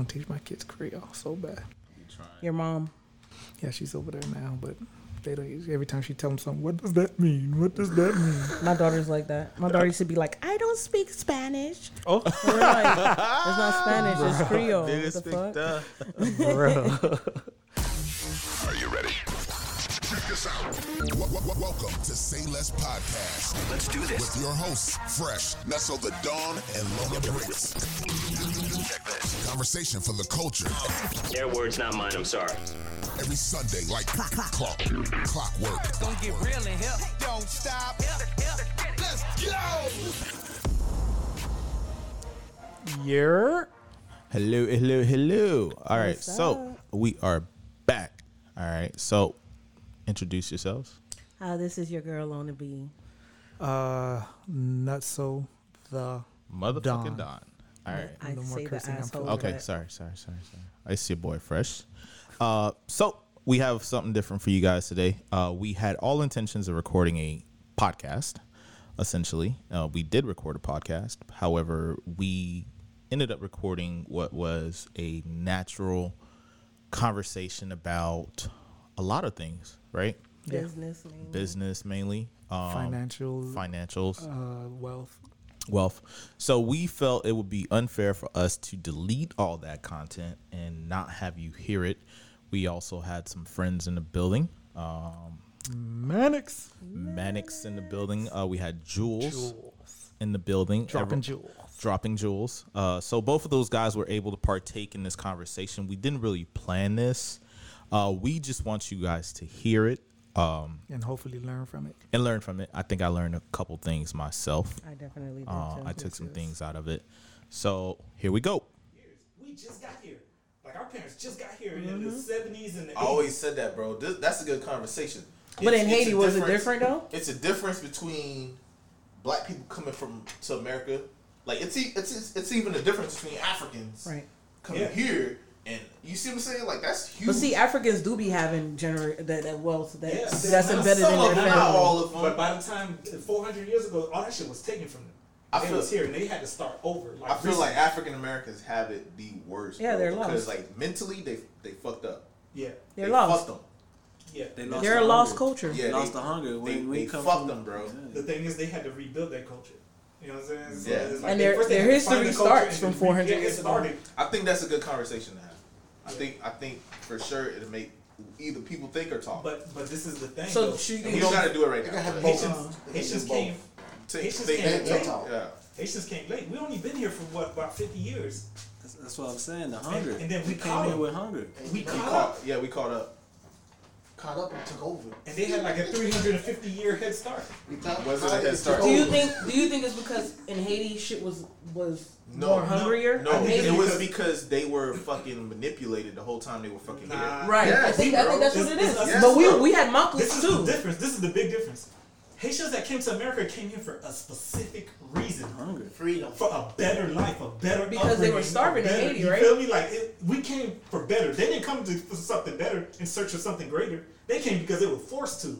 want to teach my kids Creole so bad. Your mom. Yeah, she's over there now, but they don't. Every time she tells them something, what does that mean? What does that mean? My daughter's like that. My daughter used to be like, I don't speak Spanish. Oh, And like, it's not Spanish, it's Creole. What Biggest the fuck? bro. Are you ready? Check this out. W- w- w- welcome to Say Less Podcast. Let's do this. With your hosts, Fresh, Nestle the Dawn, and Lola Briggs. Check. Conversation for the culture. Their words, not mine. I'm sorry. Every Sunday, like clock, clock, clockwork. Gonna get real in here. Don't stop. Let's go! yeah. Hello, hello, hello. All right, What's so up? we are back. All right, so introduce yourselves. Hi, this is your girl on the beam. Uh, not so the Motherfucking Don. Don. All right. I No more say the cursing, I'm asshole. Okay, but- sorry, sorry, sorry, sorry. It's your boy Fresh. Uh, so we have something different for you guys today. Uh, we had all intentions of recording a podcast. Essentially, uh, we did record a podcast. However, we ended up recording what was a natural conversation about a lot of things, right? Yeah. Business, man. Business mainly, um, financial financials, uh, wealth. Wealth. So we felt it would be unfair for us to delete all that content and not have you hear it. We also had some friends in the building. Um, Mannix. Mannix in the building. Uh, we had Jules, Jewels. in the building. Dropping Every- jewels. dropping jewels. Uh, so both of those guys were able to partake in this conversation. We didn't really plan this. Uh, we just want you guys to hear it um, And hopefully learn from it. and learn from it. I think I learned a couple things myself. I definitely did Uh, too. I took some things out of it. So here we go. We just got here. Like our parents just got here in the seventies and the 80s. I always said that, bro. This, that's a good conversation. But It's- in Haiti, a was it difference- different though? It's a difference between black people coming from to America. Like it's e- it's it's, it's even a difference between Africans Right. coming Yeah. here and you see what I'm saying? Like that's huge. But see, Africans do be having gener- that, that wealth that, Yeah. that's embedded some in their them, family. not all of them. But by the time 400 years ago, all that shit was taken from them. I they feel- was here and they had to start over. Like I feel recently. like African Americans have it the worst. Yeah, bro, they're because lost. like mentally they they fucked up. yeah, They're they lost. Fucked them. yeah. They lost They're the a lost culture. Yeah, they, lost the hunger. When, they, when they come fucked from, them, bro. The thing is, they had to rebuild their culture. You know what I'm saying? So Yeah. like And their- their had to find history starts from 400 years ago. I think that's a good conversation to have. I think I think for sure it'll make either people think or talk. But but this is the thing. So though. should And we don't got to do it right gotta now. have but both. Haitians, Haitians came. take- Haitians think- came think- late. Yeah. Haitians came late. We only been here for what about 50 years. That's, that's what I'm saying. The hunger. and then we came caught here 'em. with hunger. We We caught caught, up, yeah, we caught up. Caught up and took over. and they had like a 350 year head start. We thought- Was it a head start? Do you think? Do you think it's because in Haiti shit was was No, more hungrier? No, I think it was because- because they were fucking manipulated the whole time they were fucking Nah. here. Right. Yes, I think I think that's what It's- yes, but we bro. we had This is too. the difference. This is the big difference. Haitians that came to America came here for a specific reason. Hunger. Freedom. For a better life, a better Because they were starving a in better- Haiti, you right? feel me? Like it, we came for better. They didn't come to for something better in search of something greater. They came because they were forced to.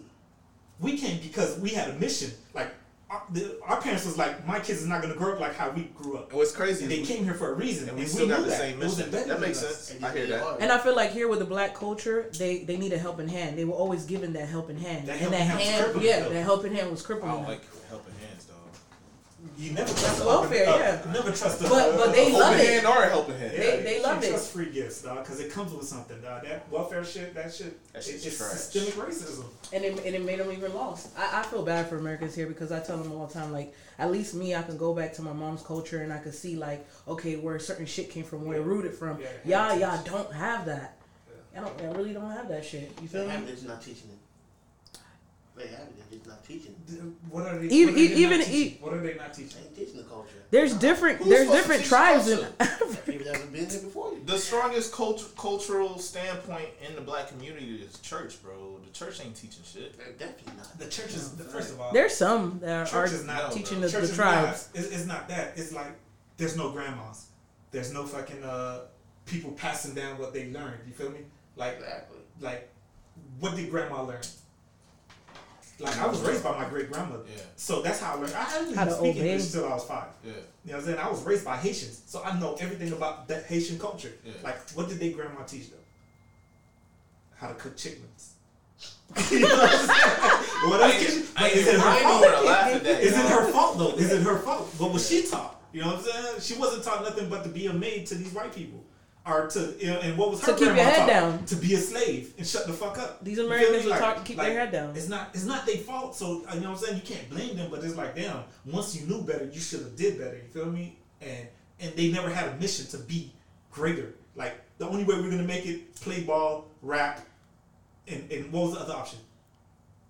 We came because we had a mission. Like our, the, our parents was like, my kids is not gonna grow up like how we grew up. And what's crazy And they we- came here for a reason, and we and still we got knew the that. same It was mission. That makes sense. I hear that. And I feel like here with the black culture, they they need a helping hand. They were always given that helping hand, That and that hand hand, yeah, them. that helping hand was I crippling. Oh, don't them. like helping hands, dog. You never trust a welfare, open- yeah. uh, Never trust a But- but they love Open it. hand or a helping hand. Yeah, They- they you love can't it. Trust free gifts, dog, because it comes with something, dog. That welfare shit, that shit, That it- shit's it's trash. systemic racism. and it, and it made them even lost. I, I feel bad for Americans here because I tell them all the time, like, at least me, I can go back to my mom's culture and I can see, like, okay, where certain shit came from, where it rooted from. Yeah, y'all, y'all don't have that. Y'all, don't, y'all really don't have that shit. You feel me? it, they're not teaching it. They have it, they're just not teaching What are they? Even- what are they even- not teaching? e- what are they not teaching? They ain't teaching the culture. There's different. Who's There's different tribes in. culture? People that have been here before you. The strongest cult- cultural standpoint in the black community is church, bro. The church ain't teaching shit. They're definitely not. The church is the first of all. There's some that are church is not teaching bro. the, church the is tribes. Not, it's, it's not that. It's like there's no grandmas. There's no fucking uh people passing down what they learned. You feel me? Like Exactly. like what did grandma learn? Like I was raised by my great grandmother. Yeah. So that's how I learned. I didn't How even speak obey. English until I was five. Yeah. You know what I'm saying? I was raised by Haitians, so I know everything about that Haitian culture. Yeah. Like, what did they grandma teach them? How to cook chitlins. you know what I'm saying? What else did she- I but ain't is it her fault? even wanna laugh at that, Is it her fault though? Is it her fault? What was she taught? You know what I'm saying? She wasn't taught nothing but to be a maid to these white people. Or to you know, and what was her To keep your head taught? down. To be a slave and shut the fuck up. These Americans me? were taught to keep their head down. It's not it's not their fault. So uh, you know what I'm saying? You can't blame them, but it's like damn, once you knew better, you should have did better. You feel me? And and they never had a mission to be greater. Like the only way we're gonna make it play ball, rap, and, and what was the other option?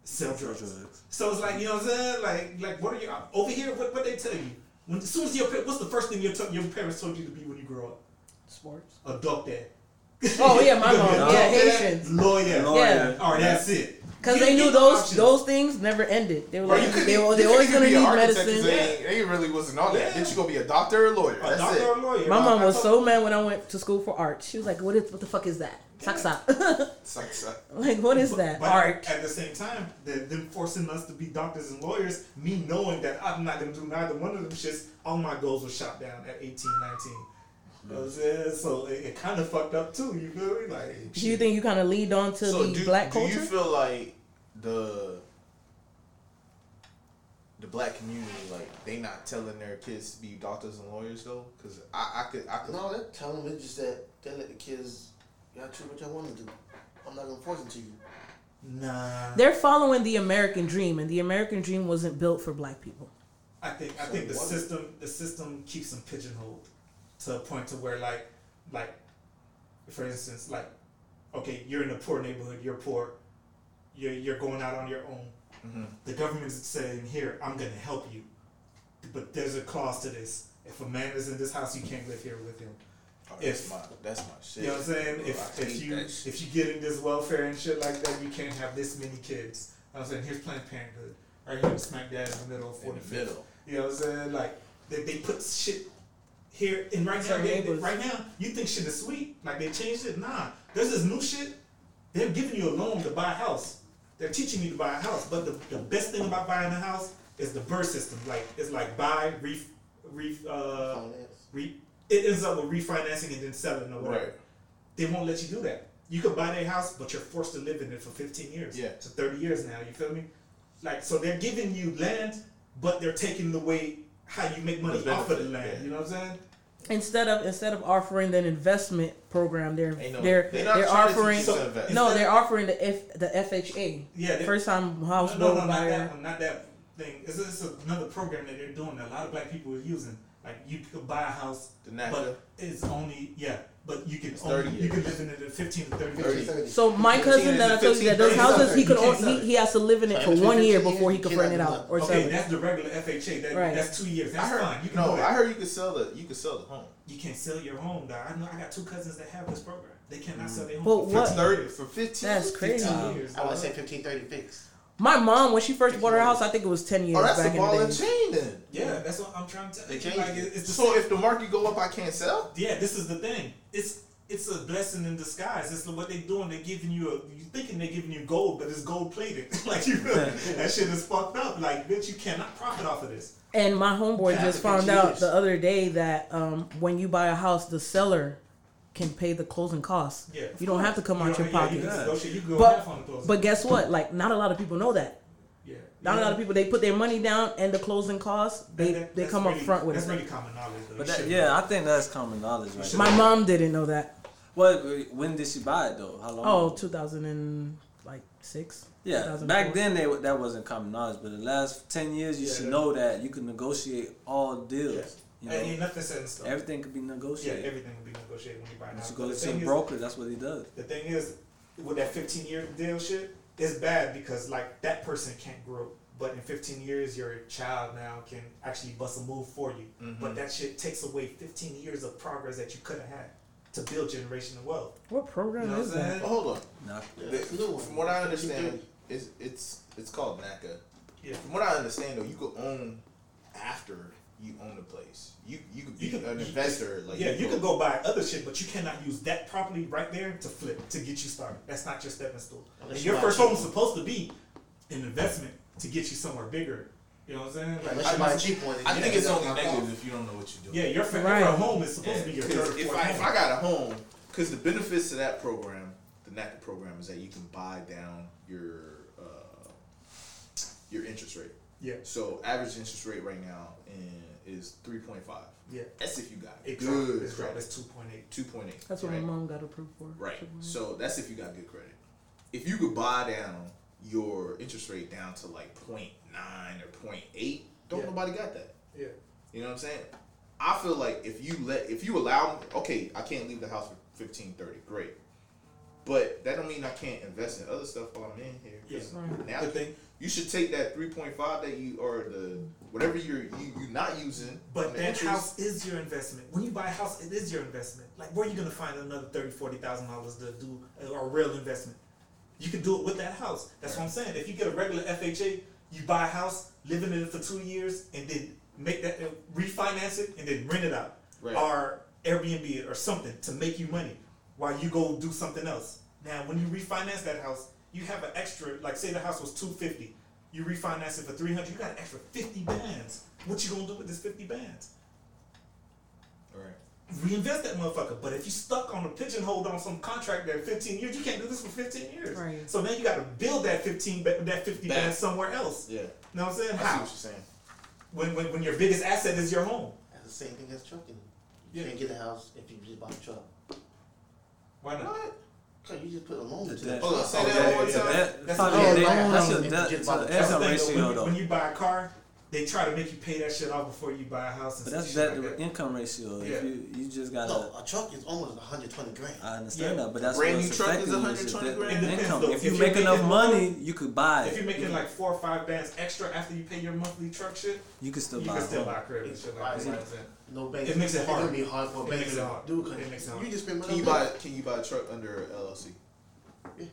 Sell drugs. drugs. So it's like you know what I'm saying? Like like what are you over here? What what they tell you? When as soon as your what's the first thing your t- your parents told you to be when you grow up? Sports. A doctor. Oh yeah, my mom. Doctor, Yeah, Haitians. Lawyer. Lawyer. Yeah. All right, that's it. Because they knew those options. those things never ended. They were Bro, like you could they, were- they always gonna be an need medicine. They, they really wasn't on that. Yeah. Then you gonna be a doctor or a lawyer. A That's doctor it. or a lawyer. My I- mom was so mad when I went to school for art. She was like, "What is what the fuck is that? Saksa? It's like, it's like- like what is But- that? But Art? At the same time, the, them forcing us to be doctors and lawyers, me knowing that I'm not gonna do neither one of them shits, all my goals were shot down at 18, 19. You know what I'm saying? So it, it kind of fucked up too. You feel me? Like, Do you think you kind of lead on to so the do, black do you feel like the the black community like they not telling their kids to be doctors and lawyers though? Because I, I could I could No, they're telling them it's just that they let the kids y'all choose what y'all want to do. I'm not gonna force it to you. nah. They're following the American dream, and the American dream wasn't built for black people. I think I So think the what- system the system keeps them pigeonholed to a point to where like like for instance like okay you're in a poor neighborhood you're poor you're you're going out on your own Mm-hmm. the government is saying here I'm gonna help you but there's a clause to this if a man is in this house you can't live here with him oh, that's my that's my shit. you know what I'm saying? Bro, If, I if you if you get in this welfare and shit like that, you can't have this many kids. I'm saying here's Planned Parenthood, right here, smack dab in the middle of in the 45th. middle. You know what I'm saying? Like they, they put shit here and right now. They, they- right now, you think shit is sweet. Like they changed it. Nah, there's this new shit. They're giving you a loan to buy a house. They're teaching you to buy a house. But the, the best thing about buying a house is the birth system. Like it's like buy, re, re, uh, re, it ends up with refinancing and then selling or whatever Right. they won't let you do that. You could buy their house, but you're forced to live in it for 15 years. Yeah. So 30 years now, you feel me? Like, so they're giving you land, but they're taking away how you make money The off of the land. yeah. You know what I'm saying? Instead of instead of offering an investment program, they're no- they're they not they're trying to teach offering you to invest. no, Instead- they're offering the F the FHA. Yeah, they- First time house no, no, builder no, not that one, not that thing. It's, it's another program that they're doing that a lot of black people are using. Like, you could buy a house, The NACA. but it's only, yeah, but you can only, 30 you can live in it in 15 to 30 30. years. So my cousin is that a I told you that those houses he could can't on, sell he, he has to live in it for one year before he years, can rent it out or Okay, it. that's the regular FHA. That, Right. That's two years. That's I heard, fine. You can no. I heard you could sell the you could sell the home You can't sell your home, dog. I know I got two cousins that have this program. They cannot sell mm. their home. But for for what? 15 thirty years. for fifteen. That's crazy. 15 years, I would dog. say 15, 30 fixed. My mom when she first bought her house, I think it was ten years Oh, that's back a ball in and the day. chain then. Yeah, that's what I'm trying to tell They you. Like, it. it- it's the So if the market go up, I can't sell. yeah, this is the thing. It's it's a blessing in disguise. It's what they're doing. They're giving you a. You thinking they're giving you gold, but it's gold plated. like you, that shit is fucked up. Like bitch, you cannot profit off of this. And my homeboy just found out the other day that um, when you buy a house, the seller can pay the closing costs. Yeah, you don't have to come out You your yeah, pocket. You. You can go half on the But but guess what? Like not a lot of people know that. yeah, Not yeah. a lot of people they put their money down and the closing costs they That- they that's come up front with That's it. really common knowledge. Though. But that, yeah, know. I think that's common knowledge, right? My mom didn't know that. Well, When did she buy it though? How long? Oh, ago? 2006. Yeah, back then they, that wasn't common knowledge, but the last ten years you Yeah, should know that you can negotiate all deals. Yeah. You know, Ain't nothing set in stone. everything could be negotiated. yeah, everything could be negotiated when you buy a Once house. you But go to thing a is- broker, that's what he does. The thing is, with that 15 year deal shit, it's bad because like that person can't grow. But in 15 years, your child now can actually bust a move for you. Mm-hmm. But that shit takes away 15 years of progress that you could have had to build generational wealth. What program You know what is I'm that? saying? Hold on. Nah. Yeah, The- it's a new one. From what I understand, 30. it's it's it's called NACA. Yeah. From what I understand, though, you could own after you own the place. You you could be You could- an you- investor. Like yeah, you could go buy other shit, but you cannot use that property right there to flip to get you started. That's not your stepping stool. And your first home is supposed to be an investment to get you somewhere bigger. You know what I'm saying? Like, Unless you buy a cheap one, I think it's only negative if you don't know what you're doing. Yeah, doing. your, fa- Right. your home is supposed Yeah, to be your third if I home. if I got a home, because the benefits of that program, the NACA program, is that you can buy down your uh, your interest rate. yeah, So average interest rate right now in, is three point five. yeah. That's if you got It good dropped. It's credit. It's two point eight. Two point eight. That's what right? my mom got approved for. Right. So that's if you got good credit. If you could buy down your interest rate down to like 0.9 or 0.8, don't Yeah. nobody got that. Yeah. You know what I'm saying? I feel like if you let if you allow me, okay, I can't leave the house for 15, 30, great. But that don't mean I can't invest in other stuff while I'm in here. 'cause Yeah. Right. Now The thing- you should take that 3.5 that you or the whatever you're you you're not using. But that interest- house is your investment. When you buy a house, it is your investment. Like, where are you gonna find another thirty, forty thousand dollars to do a, a real investment? You can do it with that house. That's what I'm saying. If you get a regular FHA, you buy a house, live in it for two years, and then make that uh, refinance it, and then rent it out, Right. or Airbnb it or something to make you money while you go do something else. Now, when you refinance that house, you have an extra. Like, say the house was two fifty, you refinance it for three hundred. You got an extra fifty bands. What you gonna do with this fifty bands? Right. reinvest that motherfucker. But if you stuck on a pigeonhole on some contract that 15 years, you can't do this for 15 years. Right. So then you got to build that 15, ba- that 50 Back. band somewhere else. Yeah. You know what I'm saying? I see How? what you're saying. When, when, when your biggest asset is your home. That's the same thing as trucking. You Yeah. can't get a house if you just buy a truck. Why not? What? Cause you just put a loan The into that Hold on, say oh, that Okay, one more time. That's fuck thing. they- Loan That's if your you debt to buy the the That's the income thing, though. ratio when, though. when you buy a car, they try to make you pay that shit off before you buy a house. And But that's shit debt like to that. income ratio. Yeah. If you you just gotta. No, a truck is almost 120 grand. I understand Yeah. that, but that's Brand what's new truck is affecting you is 120 grand? It depends, income. though. If you If make you're enough making money, you could buy If you're it. making like four or five bands extra after you pay your monthly truck shit, You could still buy. you buy can a still home. buy credit and shit like that. Right. You know what I'm saying? No bank. It makes it It's hard. gonna be hard for a bank to do It because makes it hard. you just spend money. Can you buy that. can you buy a truck under LLC? Yeah,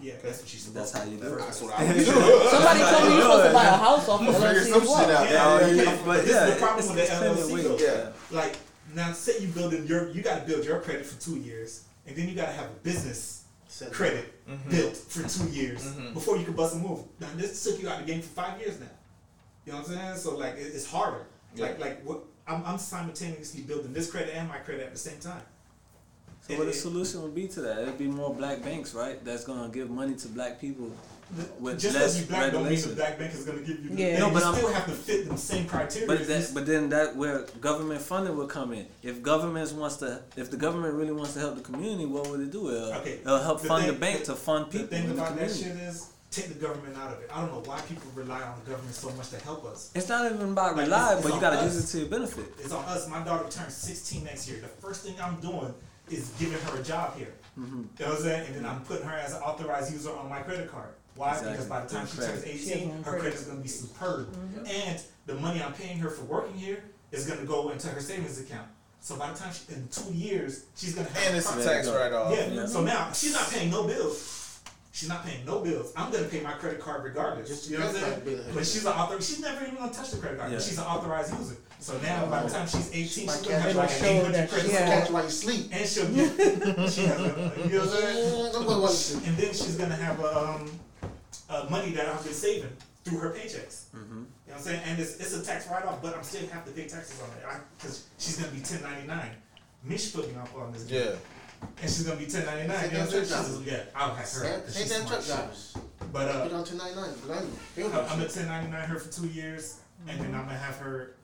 Yeah, that's what you supposed That's how you do it. That's what I do. Somebody told me you're supposed to buy a house off of Figure LLC some as well. shit out. Yeah, Yeah, yeah, yeah, but but this yeah, the problem with the it's of LLC ways, though. yeah. Like now, say you building your, you got to build your credit for two years, and then you got to have a business Set credit Mm-hmm. built for two years before you can bust a move. Now this took you out of the game for five years now. You know what I'm saying? So like, it, it's harder. Like like what I'm, I'm simultaneously building this credit and my credit at the same time. So And what the solution would be to that? It'd be more black banks, right? That's gonna give money to black people with Just less because you black don't mean the black bank is going to give you. Yeah. Yeah, No, you but I'm- still have to fit the same criteria. But that, but then that where government funding would come in. If governments wants to, if the government really wants to help the community, what would it do? It'll, Okay. it'll help The fund the bank the- to fund people. The people thing in the about that community. shit is take the government out of it. I don't know why people rely on the government so much to help us. It's not even about Like, rely, it's- it's but you gotta us. use it to your benefit. It's on us. My daughter turns 16 next year. The first thing I'm doing is giving her a job here. Mm-hmm. You know what I'm saying? And then I'm putting her as an authorized user on my credit card. Why? Exactly. Because by the time she turns 18, her her credit. is going to be superb. And the money I'm paying her for working here is going to go into her savings account. So by the time she, in two years, she's going to have And it's a tax write off. Yeah. Yeah. So now she's not paying no bills. She's not paying no bills. I'm gonna pay my credit card regardless. Just you know what I'm saying? But she's an author. She's never even gonna touch the credit card. Yeah. She's an authorized user. So now by the time she's 18, she's gonna have It'll like 800 that credit she score. has- Catch while you sleep. And she'll get, she has a, you know what I'm saying? I'm gonna watch it. And then she's gonna have um, uh, money that I've been saving through her paychecks. Mm-hmm. You know what I'm saying? And it's, it's a tax write-off, but I'm still have to pay taxes on it because she's gonna be 1099. Mish put me up on this. Yeah. And she's gonna be 1099. You know what I'm saying? truck She's, yeah, I'll have her. Same 'cause same she's damn smart truck shit. drivers. But uh, Put on 1099. Blame you. Feel I'm that I'm shit. at 1099 her for two years, and then I'm gonna have her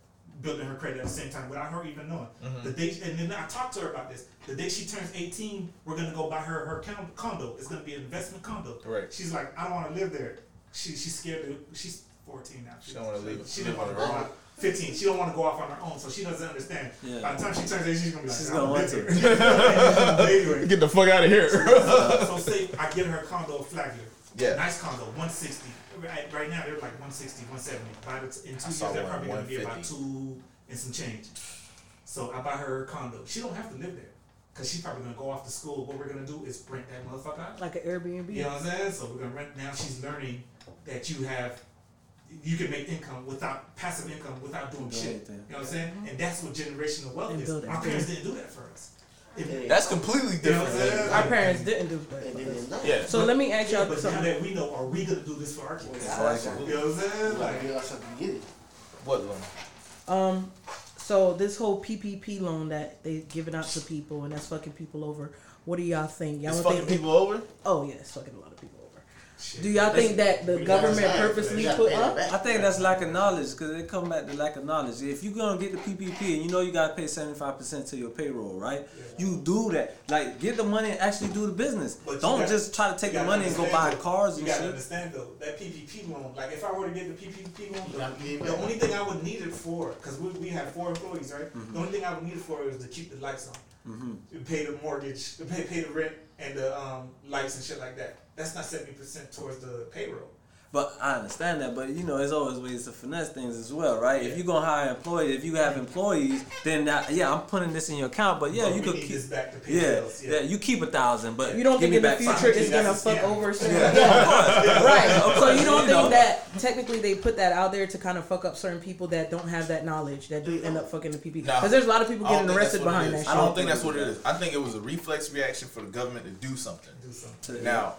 building her credit at the same time without her even knowing. The day, and then I talked to her about this. The day she turns 18, we're gonna go buy her her condo. It's gonna be an investment condo. Right. She's like, I don't want to live there. She she's scared to. She's 14 now. She don't wanna leave- She live didn't want to her go own. out. 15. She don't want to go off on her own, so she doesn't understand. Yeah. By the time she turns 18, she's gonna be like, She's I gonna don't want to. Get the fuck out of here. so, uh, so say I get her condo Flagler. Yeah. Nice condo, 160. Right, right now they're like 160, 170. By the t- in two I years they're probably gonna be about two and some change. So I buy her a condo. She don't have to live there. Cause she's probably gonna go off to school. What we're gonna do is rent that motherfucker out. Like an Airbnb. You know what I'm saying? So we're gonna rent now she's learning that you have you can make income without passive income without doing shit. anything. You know what I'm saying? And that's what generational wealth And is. Our parents didn't do that for us. That's completely You know different. Our parents didn't do that. And they. Yeah. So let me ask y'all but now something. that we know, are we gonna do this for our kids? Exactly. You know what I'm saying? Like, Like, you got to get it. What loan? Um, so this whole PPP loan that they giving out to people and that's fucking people over. What do y'all think? Y'all It's fucking think? people over. Oh yeah, it's fucking a lot of people over. Shit. Do y'all think that the government gotta sign for purposely put up? I think that's lack of knowledge because it come back to lack of knowledge. If you're gonna get the PPP and you know you gotta pay seventy five percent to your payroll, right? You do that. Like get the money and actually do the business. But Don't got- just try to take the money and go buy though- cars You and gotta shit. understand though that PPP loan. Like if I were to get the PPP loan, You gotta pay it the, the only thing I would need it for, because we, we had four employees, right? Mm-hmm. The only thing I would need it for is to keep the lights on, to pay the mortgage, pay pay the rent and the um, lights and shit like that. That's not seventy percent towards the payroll. But I understand that, but you know, there's always ways to finesse things as well, right? If you're gonna hire employees, if you have employees, then that, yeah, I'm putting this in your account. But yeah, But you could keep, this back to pay yeah, bills. yeah, you keep a thousand, but You don't give think me in the future five. it's gonna fuck scam. over certain? Yeah, Yeah. Right. So you don't you know. think that technically they put that out there to kind of fuck up certain people that don't have that knowledge that do end up fucking the PP? Nah. Because there's a lot of people getting arrested that's what it behind that is. shit. I don't think that's what it is. I think it was a reflex reaction for the government to do something. Do something. Now,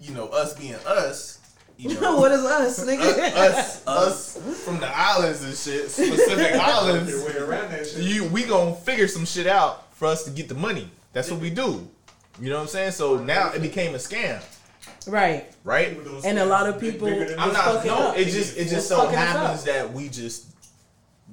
you know, us being us, you know, what is us, uh, us, nigga? us, us from the islands and shit, Pacific Islands. Your way around that shit. You, we gonna figure some shit out for us to get the money. That's what we do. You know what I'm saying? So now it became a scam, right. right? And a lot of people- I'm not. fucking No, up. it just it just so happens that we just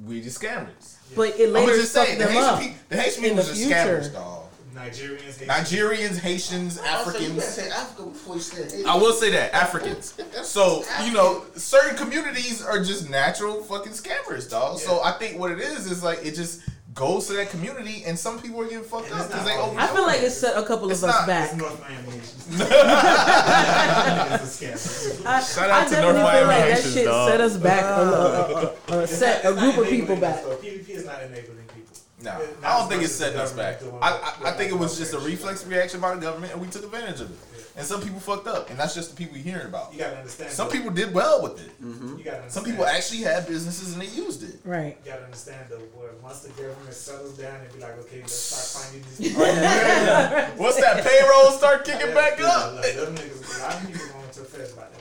we just scammers. But it I'm later just fucked saying the them Haitian, up. people, the Haitian people the just future. scammers, dog. Nigerians, Haitians. Nigerians, Haitians, Also, you gotta Africans. say Africa before you say Haiti. I will say that Africans. So you know, certain communities are just natural fucking scammers, dog. So I think what it is is like it just goes to that community, and some people are getting fucked And up because they all- over. I feel like it set a couple It's of us not- back. It's North Miami Haitians. Niggas a scam. I, Shout out I to North feel Miami like that shit dog. set us back, a, a, a, a, a set a group of people back. PPP is not enabling people. No, Not I don't think much it's setting us back. I, I, I think it was just a reflex reaction by the government, and we took advantage of it. And some people fucked up, and that's just the people you're hearing about. You gotta understand. Some though. people did well with it. Mm-hmm. You gotta understand. Some people actually had businesses and they used it. Right. You gotta understand though, where once the government settles down and be like, okay, let's start finding these. Oh, once that payroll start kicking Yeah, back yeah, up, Like, them niggas, a lot of people going to the feds about that bullshit. Ooh,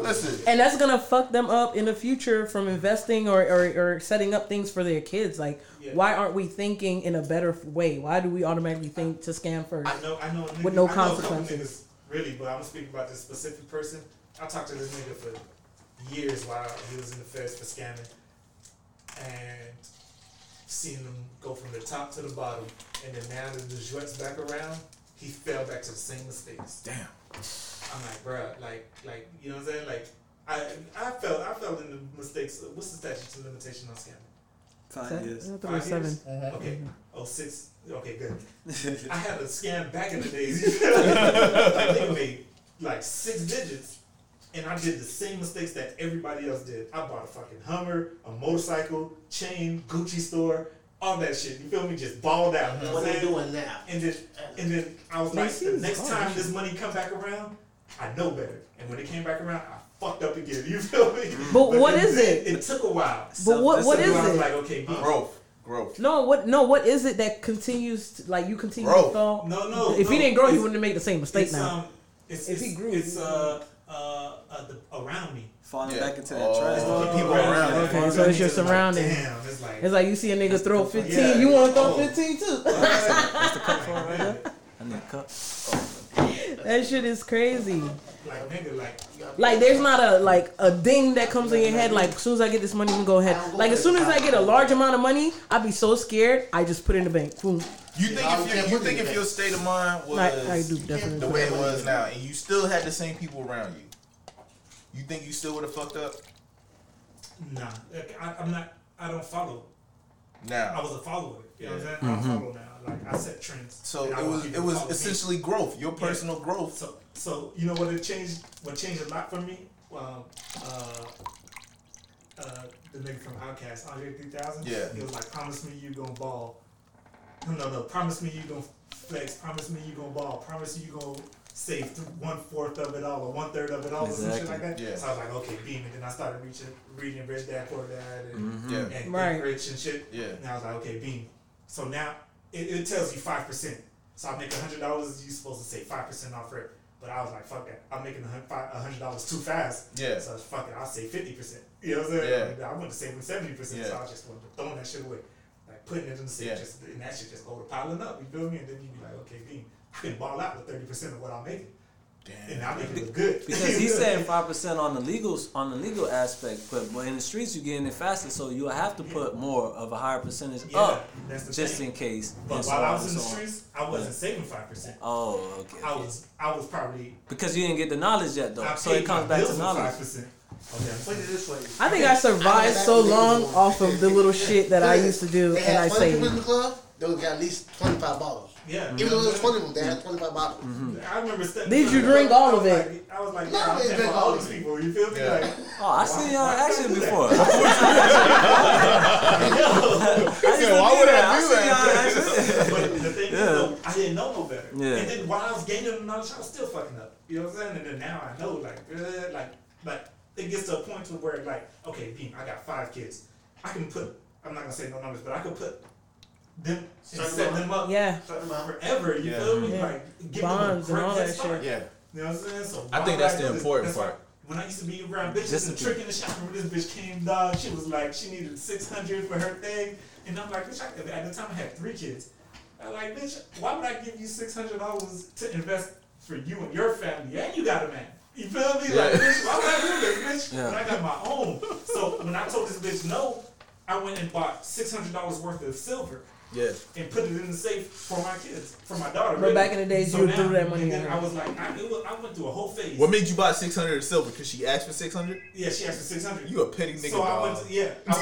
listen. And that's gonna fuck them up in the future from investing or, or, or setting up things for their kids. Like, Yeah. why aren't we thinking in a better way? Why do we automatically think to scam first? I know, I know. nigga- With no I know a consequences. niggas, really, but I'm gonna speak about this specific person. I talked to this nigga for years while he was in the feds for scamming, and seen them go from the top to the bottom, and then now that the Jouet's back around, he fell back to the same mistakes. Damn. I'm like, bruh, like, like, you know what I'm saying? Like, I, I felt, I felt in the mistakes. What's the statute of limitation on scamming? Five Se- years. I thought it was seven. Mm-hmm. Okay. Oh, six. Okay, good. I had a scam back in the days. I think I made like six digits, and I did the same mistakes that everybody else did. I bought a fucking Hummer, a motorcycle, chain, Gucci store, all that shit. You feel me? Just balled out. You know What what they doing now? And then, and then I was like, the next Oh, time shit. this money come back around, I know better. And when it came back around, I fucked up again. You feel me? But what then- is it? It took a while. But what what So is I was it? like, okay, be- Growth. Growth. No, what no, what is it that continues to, like you continue Growth. to fall? No, no. If he didn't grow, he wouldn't have made the same mistake it's, now. Um, it's, If it's, he grew, it's uh, uh, uh, the, around me. Falling Yeah. back into that Oh, trap. the people around me. you. Okay, so it's your It's like. Damn, it's like. It's like you see a nigga throw 15, Yeah. you want to throw Oh. 15 too. That's the cup for right there. I need a cup. that shit is crazy. like nigga, like Like there's not a like a ding that comes in your head. Like as soon as I get this money, I'm gonna go ahead. Like as soon as I get a large amount of money, I'd be so scared. I just put it in the bank. Boom. You think I if can't you, you think if your state of mind was I, I do the way it was now, and you still had the same people around you, you think you still would have fucked up? nah. Like, I, I'm not. I don't follow. Now I was a follower. You know what I'm Yeah. saying? I don't follow now. Like I set trends. so it was it was follow me. essentially growth, your personal growth. So, so you know what it changed? What changed a lot for me? Um, uh, uh, the nigga from Outkast, Andre 3000. Yeah. He was like, "Promise me you gonna ball." No, no, no. Promise me you gonna flex. Promise me you gonna ball. Promise you gonna save one fourth of it all or one third of it all or some shit Exactly. like that. Yeah. So I was like, okay, beam. And then I started reaching, reading Rich Dad Poor Dad and, mm-hmm. Yeah. and Right. Think Rich and shit. Yeah. And I was like, okay, beam. So now it, it tells you five percent. So I make a hundred dollars. You're supposed to say five percent off it. But I was like, fuck that. I'm making a hundred dollars too fast. Yeah. So fuck it. I'll say fifty percent. You know what I'm saying? Yeah. I went to saving seventy percent. So I just went to throwing that shit away, like putting it in the safe. Yeah. Just and that shit just go to piling up. You feel me? And then you be like, okay, B, I can ball out with thirty percent of what I'm making. Damn. And I make it look good. Because he's saying five percent on the legal on the legal aspect, but but in the streets you're getting it faster, so you'll have to put more of a higher percentage Yeah, up just thing. in case. But and so while I was and in the on. streets, I wasn't saving five percent. Oh, okay. I was I was probably Because you didn't get the knowledge yet, though. I so it paid comes back to knowledge. five percent. Okay, Put it this way. I think I survived so long off of the little shit that I used to do, and I had 20 people in saved. the club, they would got at least 25 bottles. Yeah. Even though there was 20 of them, they had mm-hmm. 25 bottles. I remember stepping. Did you drink all of it? I was like, No, yeah, I'm I didn't drink all all these it. people. You feel me? Yeah. Like, Oh, I seen uh, y'all why- why action do that? before. I said, why would I do that? but the thing Yeah. is, though, I didn't know no better. Yeah. And then while I was gaining the knowledge, I was still fucking up. You know what I'm saying? And then now I know, like, uh, like, like it gets to a point to where, like, okay, Beam, I got five kids. I can put. I'm not gonna say no numbers, but I could put them Set set them them up forever. You Yeah. feel me? Yeah. Like give Bonds them a and all that start. shit. Yeah. You know what I'm saying? So I think that's would the do this? important That's why- part. When I used to be around bitches and Discipline. tricking the shop, remember this bitch came, dog. She was like, she needed six hundred for her thing, and I'm like, bitch. I, at the time, I had three kids. I'm like, bitch, why would I give you six hundred dollars to invest for you and your family, and you got a man? You feel me? Like, Yeah. bitch, why would I do this, bitch? Yeah. When I got my own. So when I told this bitch no, I went and bought six hundred dollars worth of silver Yeah. and put it in the safe for my kids, for my daughter. But really. back in the days, you would throw that money and in then. I was like, I, it was, I went through a whole phase. What made you buy six hundred of silver? Because she asked for six hundred. Yeah, she asked for six hundred. You a petty nigga, So I went to yeah. I was,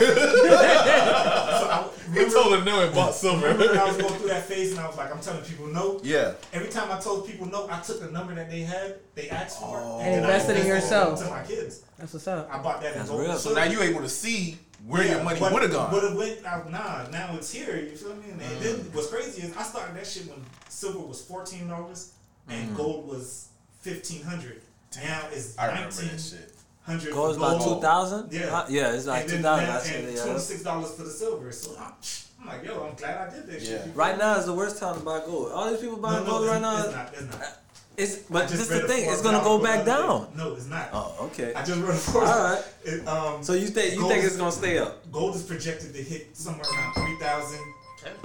so I remember, told her no and bought silver. remember I was going through that phase and I was like, I'm telling people no. yeah. Every time I told people no, I took the number that they had, they asked for, Oh. and, then invested in invested yourself. to my kids. That's what's up. I bought that in That's gold. real. So now silver. you able to see where Yeah, your money would have gone. Would have went out. Nah, now it's here. You feel me? And Mm. then what's crazy is I started that shit when silver was fourteen dollars and gold was fifteen hundred. Now it's Mm. I remember nineteen that shit. hundred. Goes for by gold. two thousand. Yeah. yeah, it's like and two then thousand. now, I said and yeah. twenty six dollars for the silver. So I'm, I'm like, yo, I'm glad I did that Yeah. shit. Right now is the worst time to buy gold. All these people no, buying no, gold it's, right now. It's not. It's not. It's but just this read the thing. It's gonna go back down. day. No, it's not. Oh, okay. I just read a Forbes. All right. It, um, So you think you think it's gonna stay up? gold is projected to hit somewhere around three thousand.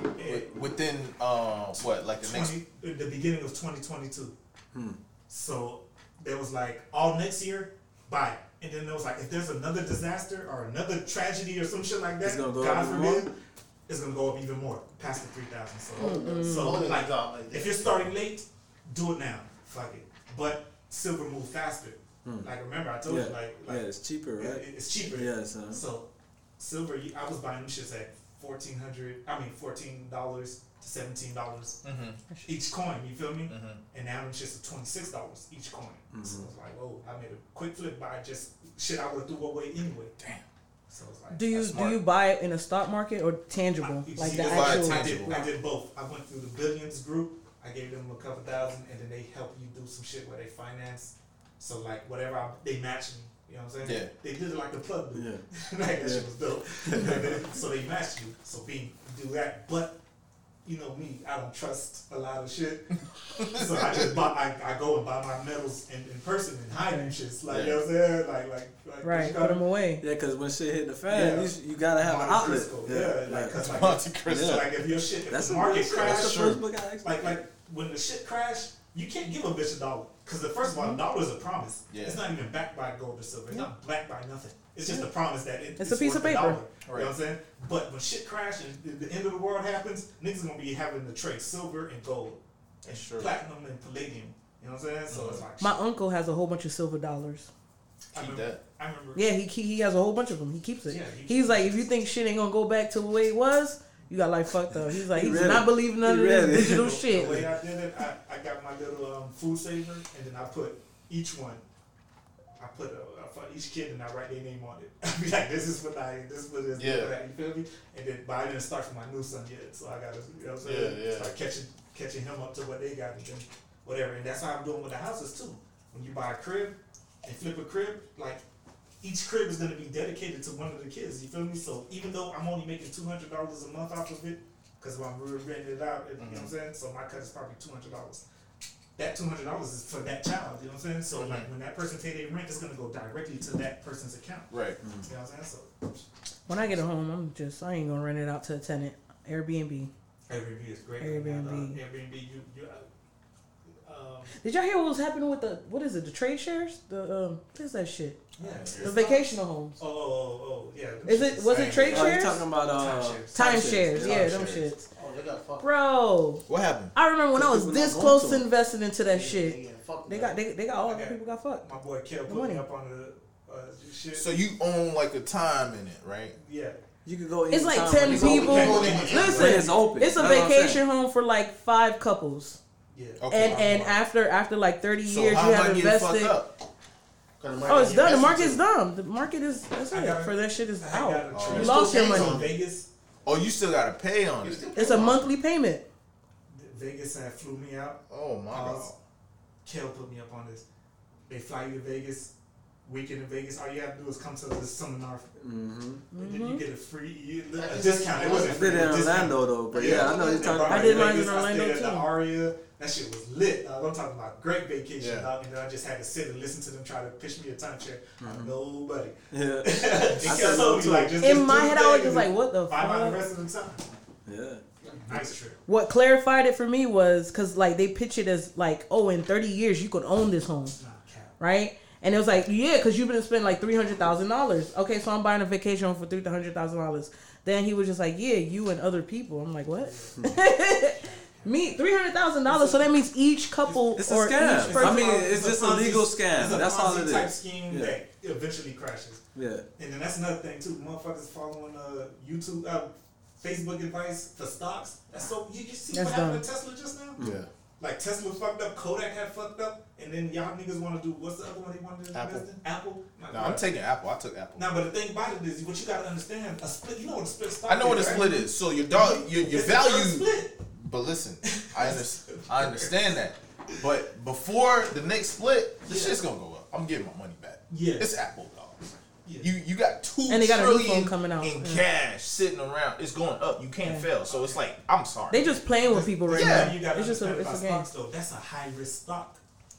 Wi- Within um what like the next 20, at the beginning of 2022. Hmm. So there was like all next year, buy it. And then there was like if there's another disaster or another tragedy or some shit like that, It's gonna go God up even more? forbid, it's gonna go up even more, past the three thousand. So, Mm-hmm. so Only like, drop like if you're starting late, do it now. Fuck it. But silver move faster. Like remember I told Hmm. Yeah, you like, yeah, like it's cheaper, right? it- it's cheaper. Yeah, son. So silver, you- I was buying them shits at fourteen hundred. I mean fourteen dollars to seventeen dollars Mhm. each coin. You feel me? Mhm. And now it's just twenty six dollars each coin. So Mm-hmm. it's like, oh, I made a quick flip by just shit I would have threw away anyway. Damn. So it's like Do you do you buy it in a stock market or tangible, I- like the that's why I actual? I did, tangible. I did both. I went through the billions group. I gave them a couple thousand, and then they help you do some shit where they finance. So like whatever I, they match me. You know what I'm saying? Yeah. They did it like the plug do. Yeah. like that shit was dope. So they match you. So being do that, but you know me, I don't trust a lot of shit. so I just buy. I, I go and buy my metals in, in person and hide them shits. Like you know what I'm saying? Like like like Right, put them away. Yeah, because when shit hit the fan, Yeah. you, you gotta have an Monte outlet. Cristo, Yeah, like, cause like, Monte Cristo. so like if your shit, if That's the the market first- crash, that's the first book I actually like like when the shit crash, you can't give a bitch a dollar. Cause first of all, a mm-hmm. dollar is a promise. Yeah. It's not even backed by gold or silver. It's not backed by nothing. It's just a promise that it, It's a piece worth of paper. dollar. You know what I'm saying? But when shit crash and the, end of the world happens, niggas gonna be having to trade silver and gold, and Sure. platinum and palladium. You know what I'm saying? So it's mm-hmm. like My uncle has a whole bunch of silver dollars. I Keep remember, that. I remember. Yeah, he he, he has a whole bunch of them. He keeps it. Yeah, he He's like, if you think shit ain't gonna go back to the way it was, you got like fucked up. He's like, He he's read not it. believing none He of this it. digital The shit. way I did it, I, I got my little um, food saver, and then I put each one. I put a, I for each kid, and I write their name on it. I be like, this is what I, this is what it is. Yeah. for that, You feel me? And then, but I didn't start for my new son yet, so I got to, you know what I'm saying? Yeah, yeah. Start catching, catching him up to what they got, and then whatever. And that's how I'm doing with the houses too. When you buy a crib and flip a crib, like each crib is gonna be dedicated to one of the kids. You feel me? So even though I'm only making two hundred dollars a month off of it, because when we're renting it out, you know what I'm Mm-hmm. saying. So my cut is probably two hundred dollars. That two hundred dollars is for that child. You know what I'm saying. So Mm-hmm. like when that person pay their rent, it's gonna go directly to that person's account. Right. You know what I'm saying. So When I get a home, I'm just I ain't gonna rent it out to a tenant. Airbnb. Airbnb is great. Airbnb. Uh, Airbnb. You you. Um, Did y'all hear what was happening with the what is it? The trade shares? The um, what is that shit? yeah. The vacational homes. Oh, oh, oh, yeah. Is it was it trade Oh, you shares? talking about uh, Timeshares. Timeshares, yeah, them shits. Oh, they got fucked. Bro, What happened? I remember when I was this close to to them. investing into that Yeah, shit. yeah, fuck They got they, they got all the people got fucked. My boy Kel The put money. me up on the uh, shit. So you own like a time in it, right? yeah. You could go. It's like ten when it's open. people. Can't go anytime. Listen, it's open. it's a That's what I'm vacation home for like five couples, Yeah. Okay. and and after after like thirty So years, you have invested. up? 'Cause the Oh, it's done. The invested market's to- done. The market is that's it. got it. For that shit is I got out. a Oh. You You lost still your money. Vegas, Oh, you still gotta pay on You it. still It's a monthly payment. Vegas had flew me out. Oh my god. Pause. Kel put me up on this. They fly you to Vegas. Weekend in Vegas. All you have to do is come to this seminar, Mm-hmm. and then you get a free you, a I discount. It wasn't I free. did it it in was a. Orlando though, but yeah, I know you're talking about. I me did to mine in Vegas. I Orlando, stayed at the. Aria. That shit was lit. dog. I'm talking about great vacation, Yeah. dog. And then I just had to sit and listen to them try to pitch me a timeshare. Mm-hmm. Nobody. Yeah, And said told me too. like just In just my head, I was just like, what the Find out the fuck? rest of the time. yeah. Nice trip. What clarified it for me was because like they pitch it as like, oh, in thirty years you could own this home, Nah, right? And it was like, yeah, because you've been spending like three hundred thousand dollars. Okay, so I'm buying a vacation home for three hundred thousand dollars. Then he was just like, yeah, you and other people. I'm like, what? Me three hundred thousand dollars. So that means each couple It's a or scam. each I mean, a- it's just a Ponzi- legal It's scam. a That's all it is. it type scheme Yeah. that eventually crashes. Yeah. And then that's another thing too. Motherfuckers following uh, YouTube, uh, Facebook advice for stocks. That's so you, you see That's what happened dumb. to Tesla just now? Yeah. Like Tesla fucked up, Kodak had fucked up, and then y'all niggas want to do what's the other one they wanted to Apple. invest in? Apple. Like, No, I'm taking Apple. I took Apple. Now, but the thing about it is, what you gotta understand, a split. You know what a split stock? I know what a is, right? split is. So your dog, your, your It's the value. split. But listen, I understand. I understand that. But before the next split, the Yeah. shit's gonna go up. I'm getting my money back. Yeah. It's Apple, dog. Yeah. You you got two And they got a new phone coming out. in Yeah. cash sitting around. It's going up. You can't fail. So it's like I'm sorry. They just playing with people right Yeah, now. You gotta It's just a, understand it's a game. stocks though. That's a high risk stock.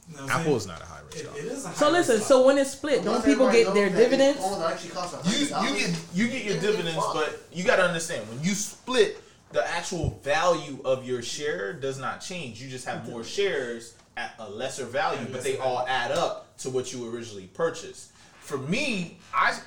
You know Apple is not a high risk It, stock. it is a high So listen, risk so when it's split, don't people everybody get their knows that dividends? this phone actually costs you you get you get your dividends, but you got to understand when you split, the actual value of your share does not change. You just have more shares at a lesser value, but they all add up to what you originally purchased. For me, I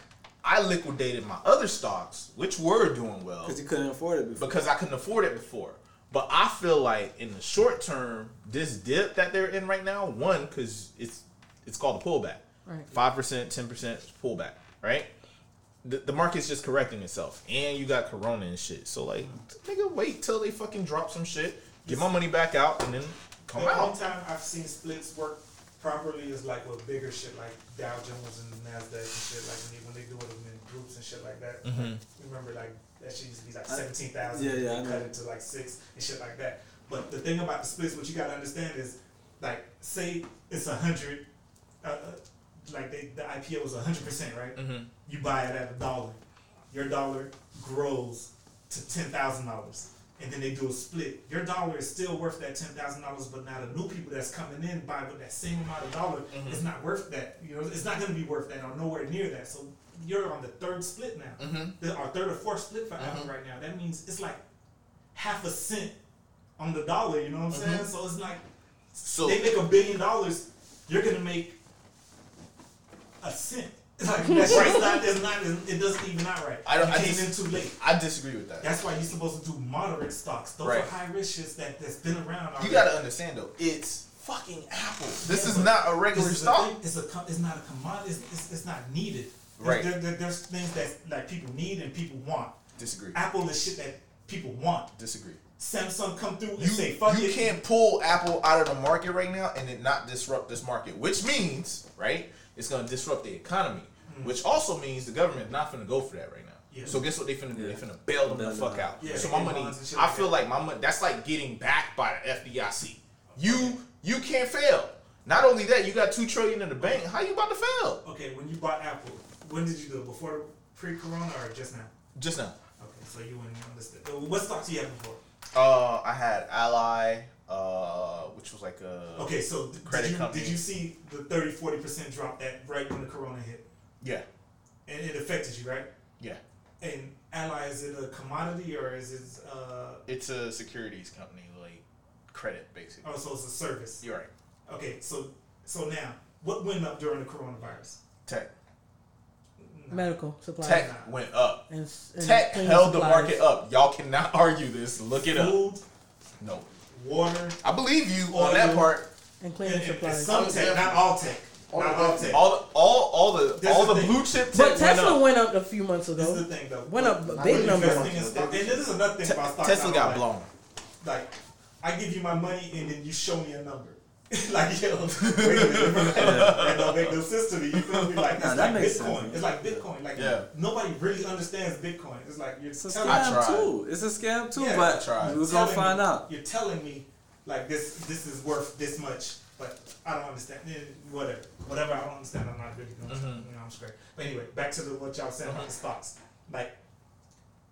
I liquidated my other stocks, which were doing well Because you couldn't afford it before. because I couldn't afford it before. But I feel like in the short term, this dip that they're in right now, one, because it's it's called a pullback. Right. Five percent, ten percent pullback, right? The, the market's just correcting itself, and you got Corona and shit. So like, nigga, wait till they fucking drop some shit, get my money back out, and then come The only out. time I've seen splits work properly is like with bigger shit like Dow Jones and Nasdaq and shit. Like when they, when they do it in groups and shit like that. Mhm. Like, remember like that shit used to be like seventeen thousand. yeah, yeah, I Cut know. it to like six and shit like that. But the thing about the splits, what you gotta understand is like say it's a hundred. Uh, uh, like they, the IPO is a hundred percent, right? Mhm. You buy it at a dollar. Your dollar grows to ten thousand dollars and then they do a split. Your dollar is still worth that ten thousand dollars, but now the new people that's coming in buy with that same amount of dollar Mhm. it's not worth that. You know, it's not going to be worth that or nowhere near that. So you're on the third split now, Mhm. the, or third or fourth split for Apple right now. That means it's like half a cent on the dollar. You know what I'm saying? Mhm. So it's like So they make a billion dollars, you're gonna make a cent. Like that shit's not, it's not, it doesn't even out right. I don't- You I came dis- in too late. I disagree with that. That's why you're supposed to do moderate stocks. Those Right. are high risk shits that that's been around. You gotta understand though, it's fucking Apple. This Yeah, is not a regular this is the stock. thing, It's a it's not a commodity. It's, it's, it's not needed. There's, Right. There, there- there's things that like people need and people want. Disagree. Apple is shit that people want. Disagree. Samsung come through and You, say fuck you it. can't pull Apple out of the market right now and it not disrupt this market, which means, right, it's going to disrupt the economy, which also means the government is not going to go for that right now. Yeah. So guess what they finna do? Yeah. They finna bail them the Bail fuck them out. out. Yeah, so my money, bonds and shit I feel like my money. That's like getting backed by the FDIC. You you can't fail. Not only that, you got two trillion in the bank. How you about to fail? Okay, when you bought Apple, when did you do it? Before pre-corona or just now? Just now. Okay, so you wouldn't understand. Uh, What stocks you have before? Uh, I had Ally, uh, which was like a Okay, so credit did you, company. did you see the 30 40 percent drop that right when the corona hit, Yeah, and it affected you, right? yeah. And Ally, is it a commodity or is it? Uh, It's a securities company, like credit, basically. oh, so it's a service. You're right. Okay, so so now what went up during the coronavirus? Tech, Medical supplies. tech went up. And, and Tech cleaning held the market up. Y'all cannot argue this. Look it up. No, water, I believe you on that part. And and, cleaning and, and supplies. some tech, not all tech, All not the all tech. tech. All, the, all, all the, This all the the- blue chip tech But went Tesla up. went up a few months This is the ago. thing, though. Went up a big really number. Investing in and this is another thing Te- about stocks. Tesla I got don't blown. Like, like, I give you my money and then you show me a number. like, yo, wait a minute, that don't make no sense to me. You feel me? Like, it's Nah, like that makes Bitcoin. sense. It's like Bitcoin. Like, Yeah. nobody really understands Bitcoin. It's like you're It's a telling I scam tried. too. It's a scam too, Yeah, but I tried. we're gonna find me- out. You're telling me like this this is worth this much, but I don't understand. Whatever, whatever I don't understand, I'm not really going. to Mhm. You know, I'm straight. But anyway, back to the, what y'all saying about the uh-huh. stocks. Like,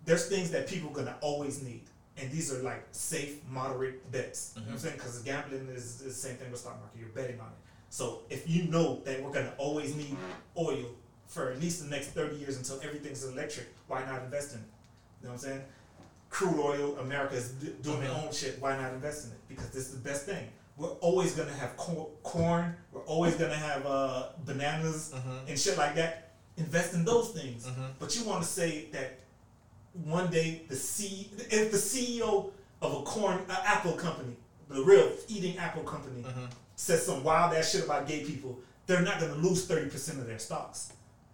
there's things that people gonna always need, and these are like safe, moderate bets. You know what I'm mm-hmm. saying? Because gambling is, is the same thing with stock market. You're betting on it. So if you know that we're gonna always need oil for at least the next 30 years until everything's electric, why not invest in it? You know what I'm saying? crude oil, America is d- doing their mm-hmm. own shit. Why not invest in it? Because this is the best thing. We're always gonna have cor- corn. We're always gonna have uh, bananas and shit like that. Invest in those things. But you want to say that one day the C, if the CEO of a corn uh, apple company, the real eating apple company, says some wild ass shit about gay people, they're not gonna lose thirty percent of their stocks.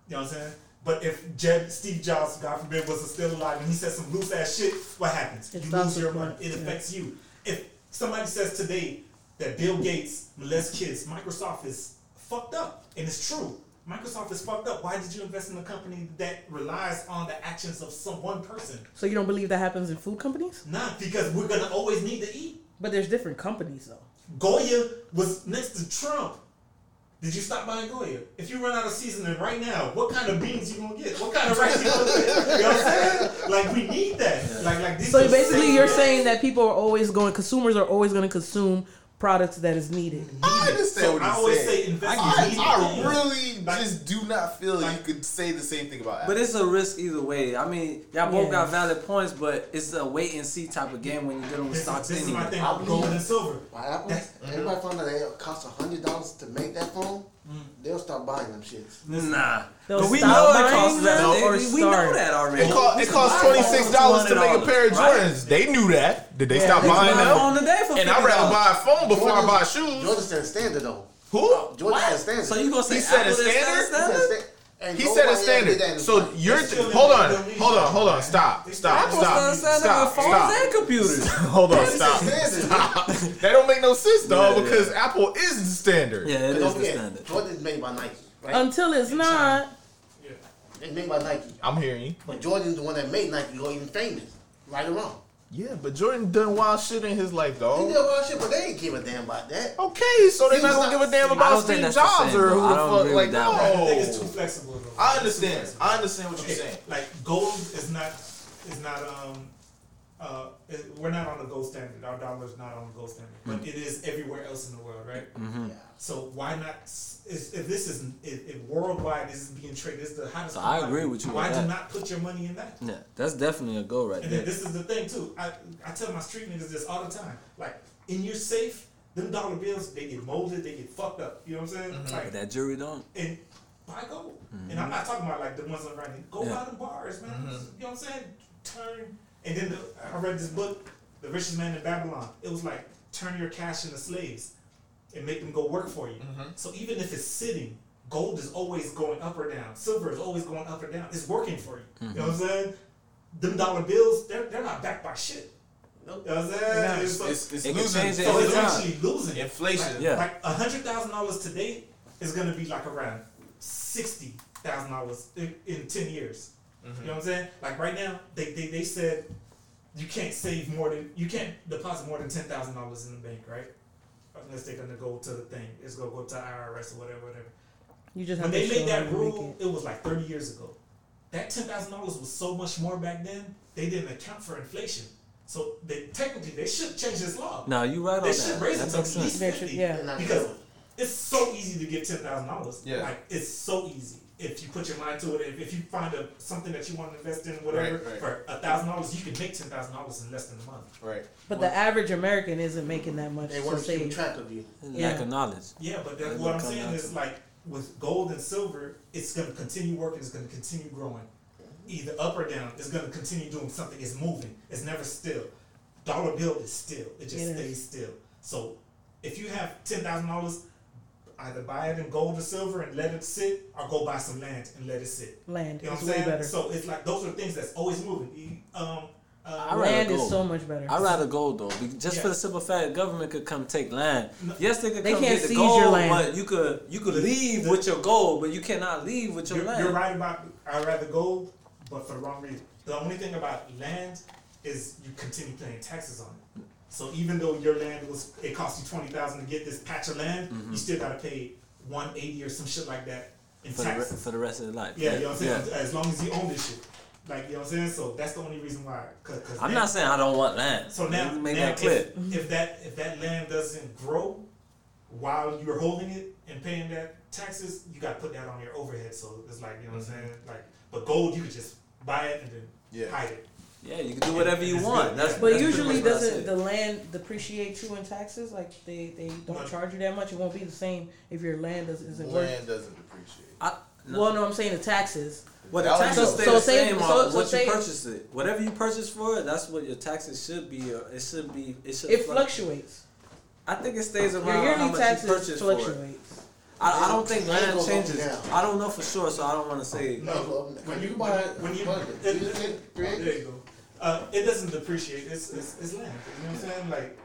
You know what I'm saying? But if Jeb, Steve Jobs, God forbid, was still alive and he said some loose ass shit, what happens? It you lose your money. one, It yeah. affects you. If somebody says today that Bill Gates molests kids, Microsoft is fucked up, and it's true. Microsoft is fucked up. Why did you invest in a company that relies on the actions of some one person? So you don't believe that happens in food companies? Not because we're gonna always need to eat. But there's different companies though. Goya was next to Trump. Did you stop buying Goya? If you run out of seasoning right now, what kind of beans you gonna get? What kind of rice you gonna get? You know what I'm saying? Like we need that. Like like these So basically, you're saying that people are always going, consumers are always going to consume products that is needed. I understand So what I he's always saying. Say invest I, I really Like- just do not feel like- you could say the same thing about Apple. But it's a risk either way. I mean, y'all both Yeah. got valid points, but it's a wait and see type of game when you're dealing with This, is, stocks this is my anyway. thing I with gold believe- and silver. Why Apple? Everybody found out it costs a hundred dollars to make that phone. Mm. They'll stop buying them shits. Nah, They'll but we know it buying costs that. them or We know that already. It, cost, it costs twenty six dollars to make a pair of Right? Jordans. They knew that. Did they Yeah, stop they buying buy a them? phone today for And I'd rather buy a phone before I buy Jordan- shoes. Jordan said standard though. Who? Oh, Jordan said standard. So you gonna say He said a Apple didn't standard? stand He standard? said sta- and He nobody said a else did that in standard. So you're They're hold on, hold on, hold on. Stop, stop, Apple stop, still stop, phones stop. and computers. Hold on, stop, stop. That don't make no sense, dog. Yeah, Because Apple is the standard. Yeah, it is But don't the standard. Jordan is made by Nike, right? Until it's not. Yeah. it's made by Nike. I'm hearing you. But Jordan's the one that made Nike go even famous. Right or wrong. Yeah, but Jordan done wild shit in his life, though. He dog. did wild shit, but they ain't give a damn about that. Okay, so they're not gonna give a damn about Steve Jobs or who the fuck. Like, with that. I think it's too flexible though. I understand. I understand what you're saying. Like gold is not is not um uh it- we're not on the gold standard. Our dollar is not on the gold standard, but Mm-hmm. it is everywhere else in the world, right? Mm-hmm. Yeah. So why not? If, if this is if, if worldwide this is being traded, this is the hottest. So I commodity, agree with you Why do that. not put your money in that? Yeah, that's definitely a go right And there. then this is the thing too. I I tell my street niggas this all the time. Like in your safe, them dollar bills they get molded, they get fucked up. You know what I'm saying? But Like that jury don't. and buy gold. And I'm mm-hmm. not talking about like the ones around here. Go Yeah. buy the bars, man. You know what I'm saying? Turn. And then the, I read this book, The Richest Man in Babylon. It was like turn your cash into slaves and make them go work for you. Mm-hmm. So even if it's sitting, gold is always going up or down. Silver is always going up or down. It's working for you. You know what I'm mm-hmm. saying? Them dollar bills, they're, they're not backed by shit. Nope. You know what I'm saying? It's so- It's, it's It losing. change it so it's time. actually losing. Inflation. Like, Yeah. Like a hundred thousand dollars today is gonna be like around sixty thousand dollars in, in ten years. Mm-hmm. You know what I'm saying? Like right now, they, they, they said you can't save more than you can't deposit more than ten thousand dollars in the bank, right? Unless they're gonna go to the thing, it's gonna go to IRS or whatever, whatever. You just When have to they made that rule, it. it was like thirty years ago. That ten thousand dollars was so much more back then. They didn't account for inflation. So they technically they should change this law. No, you right They on should raise it to makes at least sense. They should- fifty. yeah. Because it's so easy to get ten thousand dollars. Yeah. Like it's so easy if you put your mind to it. If, if you find a something that you want to invest in, whatever, Right, right. for a thousand dollars, you can make ten thousand dollars in less than a month. Right. But the average American isn't making that much They to want to keep track of you. Yeah. Lack of knowledge. Yeah, but That's that's what what I'm saying is like with gold and silver, it's going to continue working. It's going to continue growing, either up or down. It's going to continue doing something. It's moving. It's never still. Dollar bill is still. It just It is. stays still. So if you have ten thousand dollars, either buy it in gold or silver and let it sit, or go buy some land and let it sit. Land You know what is I'm saying? better. So it's like those are things that's always moving. You- Um, uh, rather Land is so much better. I'd rather gold though, be- just for the simple fact government could come take land. No. Yes, they could They come can't get the seize gold, your land. but you could you could leave the- with your gold, but you cannot leave with your You're, land. you're right about I'd rather gold, but for the wrong reason. The only thing about land is you continue paying taxes on it. So even though your land was it cost you twenty thousand to get this patch of land, you mm-hmm. still gotta pay one eighty or some shit like that in for the, re- taxes. for the rest of their life. yeah, you know what I'm saying? Yeah. As long as you own this shit. Like you know what I'm saying? So that's the only reason why. Cause, 'cause I'm now- not saying I don't want land. so now, make now that clear. if, if that if that land doesn't grow while you're holding it and paying that taxes, you got to put that on your overhead. So it's like you know what I'm mm-hmm. saying. Like, but gold you could just buy it and then Yeah. hide it. Yeah, you can do whatever you want. That's. But that's usually, much what I doesn't the land depreciate you in taxes? Like they, they don't No. charge you that much. It won't be the same if your land doesn't isn't worth. Land doesn't depreciate. I, no. Well, no, I'm saying the taxes. Well, the taxes stay so the say- same so- on so what say- you purchase it. Whatever you purchase for it, that's what your taxes should be. Or it should be. It should. It fluctuates. I think it stays around Your how yearly much you taxes purchase for it. I, I don't think It land changes. I don't know for sure, so I don't want to say. No, when you buy buy it, when you what it, is it? it, Three- it- there you go. Uh, it doesn't depreciate. It's, it's it's land. You know what I'm saying? Like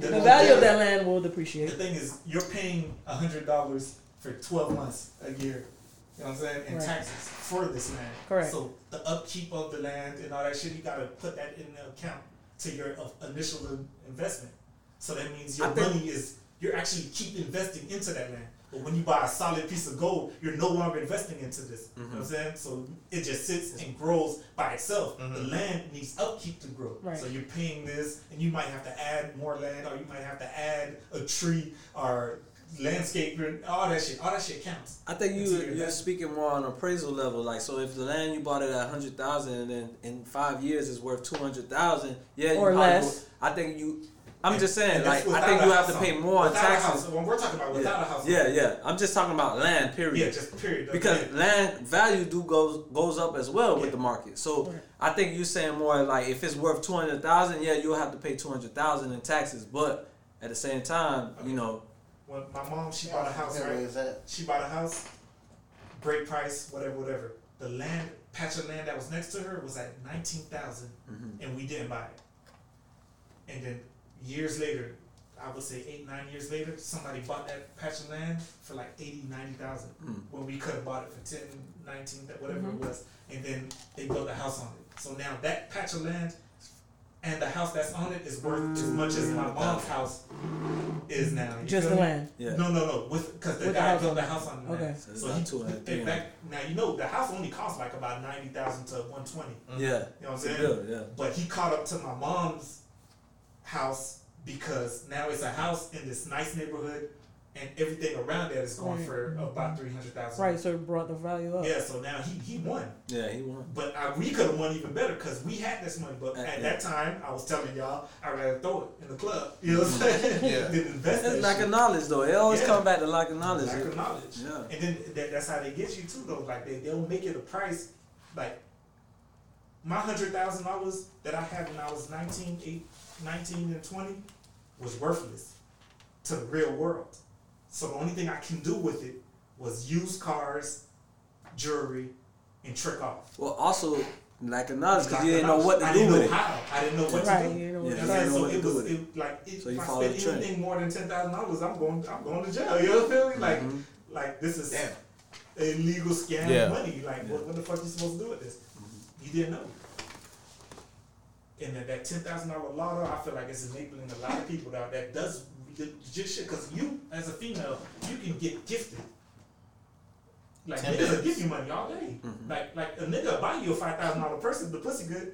the, The value of that land will depreciate. the thing is, you're paying a hundred dollars for twelve months a year. You know what I'm saying? In Right. taxes for this land. Correct. So the upkeep of the land and all that shit, you gotta put that in the account to your initial investment. So that means your I money is you're actually keep investing into that land. But when you buy a solid piece of gold, you're no longer investing into this. You know what I'm mm-hmm. saying? So it just sits and grows by itself. The mm-hmm. land needs upkeep to grow. Right. So you're paying this, and you might have to add more land, or you might have to add a tree or landscaping, all that shit. All that shit counts. I think you Into your you're investment. speaking more on appraisal level. Like, so if the land you bought it at hundred thousand, and then in five years is worth two hundred thousand, yeah, you Or probably less. would- I think you. I'm And- just saying, like, I think you have to pay more in Without a taxes. house. When we're talking about without yeah. a house. yeah, yeah. I'm just talking about land. Period. Yeah, just period. because Yeah. land value do goes goes up as well with the market. So Right. I think you're saying more like if it's worth two hundred thousand, yeah, you'll have to pay two hundred thousand in taxes. But at the same time, you know, when my mom she bought a house, Where right? is that? She bought a house, great price, whatever, whatever. The land patch of land that was next to her was at nineteen mm-hmm. and we didn't buy it. And then years later, I would say eight, nine years later, somebody bought that patch of land for like 80, 90,000 hmm. when we could have bought it for 10, 19, that- whatever it mm-hmm. was. And then they built a house on it. So now that patch of land and the house that's on it is worth as mm. much as my mom's house is now. You Just feel the me? land. yeah. No, no, no. With because the With guy house built on the house on the Okay. land. So So about he, 200, in fact, now you know the house only cost like about ninety thousand to one twenty. yeah, You know what I'm it's a saying? bill, yeah. But he caught up to my mom's house because now it's a house in this nice neighborhood, and everything around that is going Right. for about three hundred thousand. Right, so it brought the value up. Yeah. So now he he won. Yeah, he won. But uh, we could have won even better because we had this money. But at yeah. that time, I was telling y'all, I'd rather throw it in the club. You know what I'm saying? Yeah. Than invest It's lack shit. of knowledge though. It always Yeah. come back to lack of knowledge. Lack of knowledge. Yeah. And then that, that's how they get you too, though. Like they they'll make it a price. Like my hundred thousand dollars that I had when I was 19, eight, 19 and twenty was worthless to the real world. So the only thing I can do with it was use cars, jewelry, and trick off. Well, also lack of knowledge because you didn't know what to I do with it. how. I didn't know what Right, to do. you didn't know Yeah, what you to didn't do. know so what to it do was with it. it, like it, So you if I followed spend the trend. anything more than ten thousand dollars, I'm going I'm going to jail. You know what I mean? Like Mhm. like this is Damn. illegal scam Yeah. money. Like what, what the fuck are you supposed to do with this? You didn't know. And that, that ten thousand dollar lotto, I feel like it's enabling a lot of people that that does the- just shit. Because you, as a female, you can get gifted Like Ten niggas will give you money all day. Mm-hmm. Like like a nigga will buy you a five thousand dollar person, the pussy good.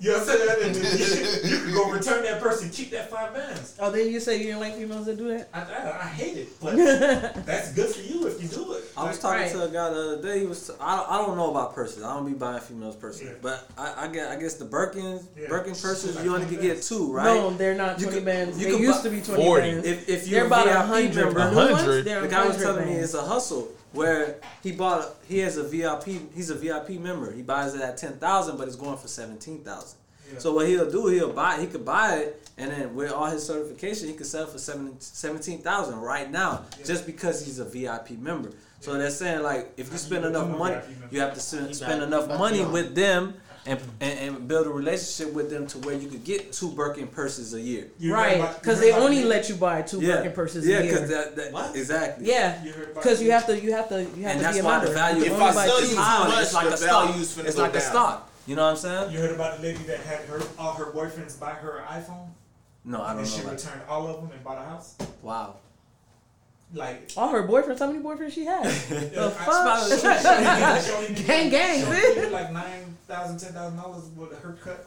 You know what I'm saying? And then you, you can go return that person, keep that five bands. Oh, then you say you didn't like females that do that? I, I, I hate it, but that's good for you if you do it. I was talking Right. to a guy the other day. He was. I, I don't know about purses. I don't be buying females purses. Yeah. But I, I guess I guess the Birkins Yeah. Birkin purses Like you only can get two, right? No, they're not You 20 could- bands. you They used to be 20 40. bands. If if They're you're about a a hundred. member, The ones, 100. they're the guy was 100 telling me it's a hustle where he bought. A, he has a VIP. He's a VIP member. He buys it at ten thousand, but it's going for seventeen thousand. Yeah. So what he'll do, he'll buy. He could buy it, and then with all his certification, he could sell for seven, 17,000 right now, just because he's a VIP member. So they're saying like, if you spend enough money, you have to spend, spend enough money with them. And, and, and build a relationship with them to where you could get two Birkin purses a year. You Right, because they only the- let you buy two yeah, Birkin purses yeah, a year. Yeah, because that, that What? exactly. yeah, You heard about because you the- have to, you have to, you have and to that's be a why member. the value. If I buy sell two. you How? much, it's like the a stock. It's like a stock. You know what I'm saying? You heard about the lady that had her all her boyfriends buy her an iPhone, No, I and don't she know. About returned all of them and bought a house. Wow. Like All her boyfriends, how many boyfriends she had? the Smile fuck? gang, Gang, gang, bitch. Like nine thousand, ten thousand dollars with her cut.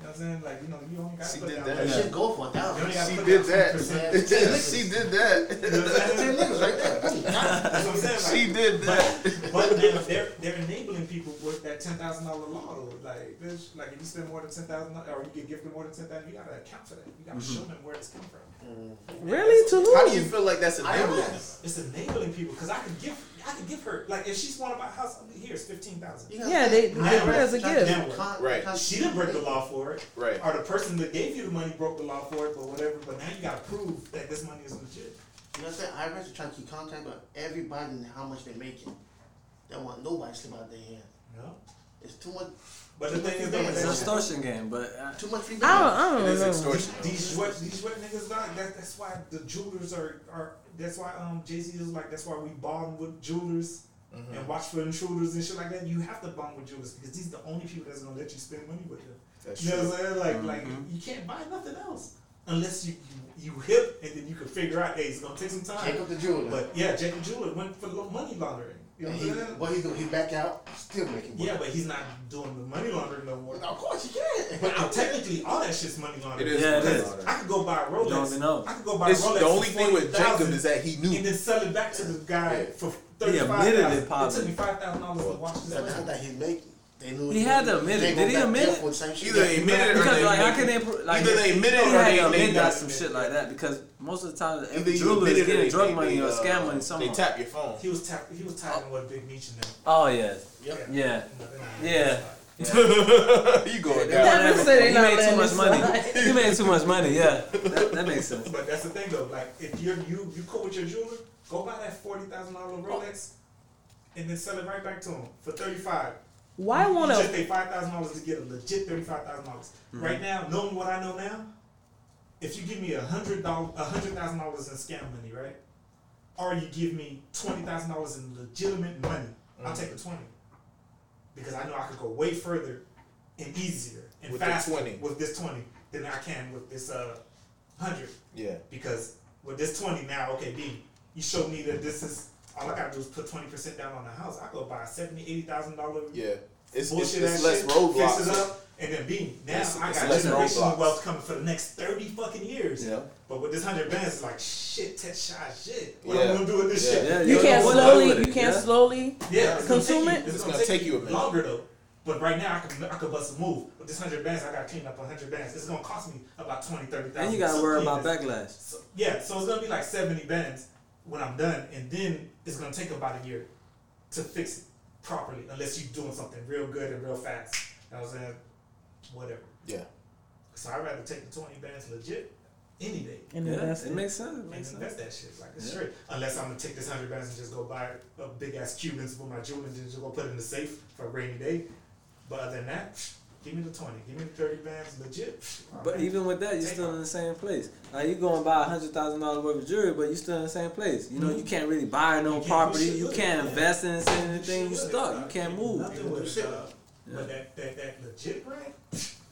You know what I'm saying? Like you know, you only got to She put did down. that. That like- shit go for a thousand. only She did that. 10%. she did that. what Ten niggas right there. That's what I'm saying. Like, She did that. But they're, they're they're enabling people with that ten thousand dollar law. though. Like bitch, like if you spend more than 10,000 or you get gifted more than ten thousand, you gotta account for that. You gotta mm-hmm. show them where it's come from. Really? To who? How do you feel like that's enabling? It's enabling people because I could give I could give her like if she's want to buy a house here's fifteen thousand. You gotta Yeah, they- they Now, put it as a gift. Right. She didn't break the law for it, Right. or the person that gave you the money broke the law for it, but whatever. But now you gotta prove that this money is legit. You know what I'm saying? IRS is trying to keep contact with everybody and how much they're making. They don't want nobody to slip out their hand. No. It's too much. But the too thing much is, though, It's an extortion game, but uh, Too much free I don't, I don't is know. extortion. These what these what niggas got. That, that's why the jewelers are are. That's why um Jay Z is like. That's why we bond with jewelers and watch for intruders and shit like that. You have to bond with jewelers because these are the only people that's gonna let you spend money with them. That's you know true. what I'm saying? Like like you can't buy nothing else unless you you, you hip and then you can figure out. Hey, it's gonna take some time. Jacob the jeweler. But yeah, Jacob the Jeweler went for lo- money laundering. You know And what he, I'm saying? what he do? He back out, still making money. Yeah, but he's not doing the money laundering no more. Of course he can. But uh, technically, all that shit's money laundering. It is Yeah, it money is. laundering. I could go buy a Rolex. don't even know. I could go buy It's a Rolex. the only for thing with Jacob is that he and knew. then sell it back to the guy for thirty five admitted it thousand. It took me five thousand dollars to watch this. That's not that he make. They knew He had to admit it. Did he admit it? for the same shit. Either they admit it or because they like how can it. they pro- like Either they admit it he or they- to admit that some shit like that because most of the time Either every you jeweler is getting they- drug they- money or uh, scam money They tap your phone. He was tap, he was tapping with Big Meech and them. Oh yeah, Yep. yeah, No, they're not. yeah. you going They down. want Never said they. He made too much money. slide. He made too much money. Yeah, that, that makes sense. But that's the thing though. Like if you're you you cool with your jeweler, go buy that forty thousand dollar Rolex, and then sell it right back to him for thirty five. Why You- You just to? pay five thousand dollars to get a legit thirty five thousand dollars. Mm-hmm. Right now, knowing what I know now, if you give me a hundred dollars, a hundred thousand dollars in scam money, right, or you give me twenty thousand dollars in legitimate money, I'll Mm-hmm. take the twenty because I know I could go way further and easier and With faster 20. with this twenty than I can with this uh hundred Yeah. because with this 20 now, okay, B, you showed me that this is all I gotta do is put 20% down on the house. I go buy a 70, 80,000 dollar Yeah. It's, it's, bullshit it's ass less shit, roadblocks. fix it up, and then B, now It's- I it's got less generational roadblocks. wealth coming for the next 30 fucking years. Yeah. But with this 100 bands, it's like, shit, test shot shit. What Yeah. am I gonna do with this Yeah. shit? Yeah, You don't can't know what to do slowly. You can't yeah. slowly. Yeah, it's gonna Consume take it? You, It's gonna take you a minute. longer though. But right now, I can I could bust a move. With this 100 bands, I gotta clean up 100 bands. It's gonna cost me about 20, 30,000. And you gotta worry about this. backlash. So, yeah, so it's gonna be like seventy bands when I'm done, and then it's gonna take about a year to fix it properly, unless you're doing something real good and real fast. You know what I'm saying? Whatever. Yeah. So I'd rather take the twenty bands legit any day. And Yeah, invest it it. makes sense. It And makes sense. invest that shit like it's Yeah. straight. Unless I'm gonna take this hundred bands and just go buy a big ass Cubans for my jewelry and just go put it in the safe for a rainy day. But other than that, give me the twenty, give me the thirty bands legit. But even with that, you're Take still off. in the same place. Now you go and buy a hundred thousand dollars worth of jewelry, but you're still in the same place. You know, you mm-hmm. can't really buy no You property. shit You can't it, yeah. invest in anything. Shit You with it, stuck. You can't move. Nothing with Shit. it, dog. But that, that, that legit brand,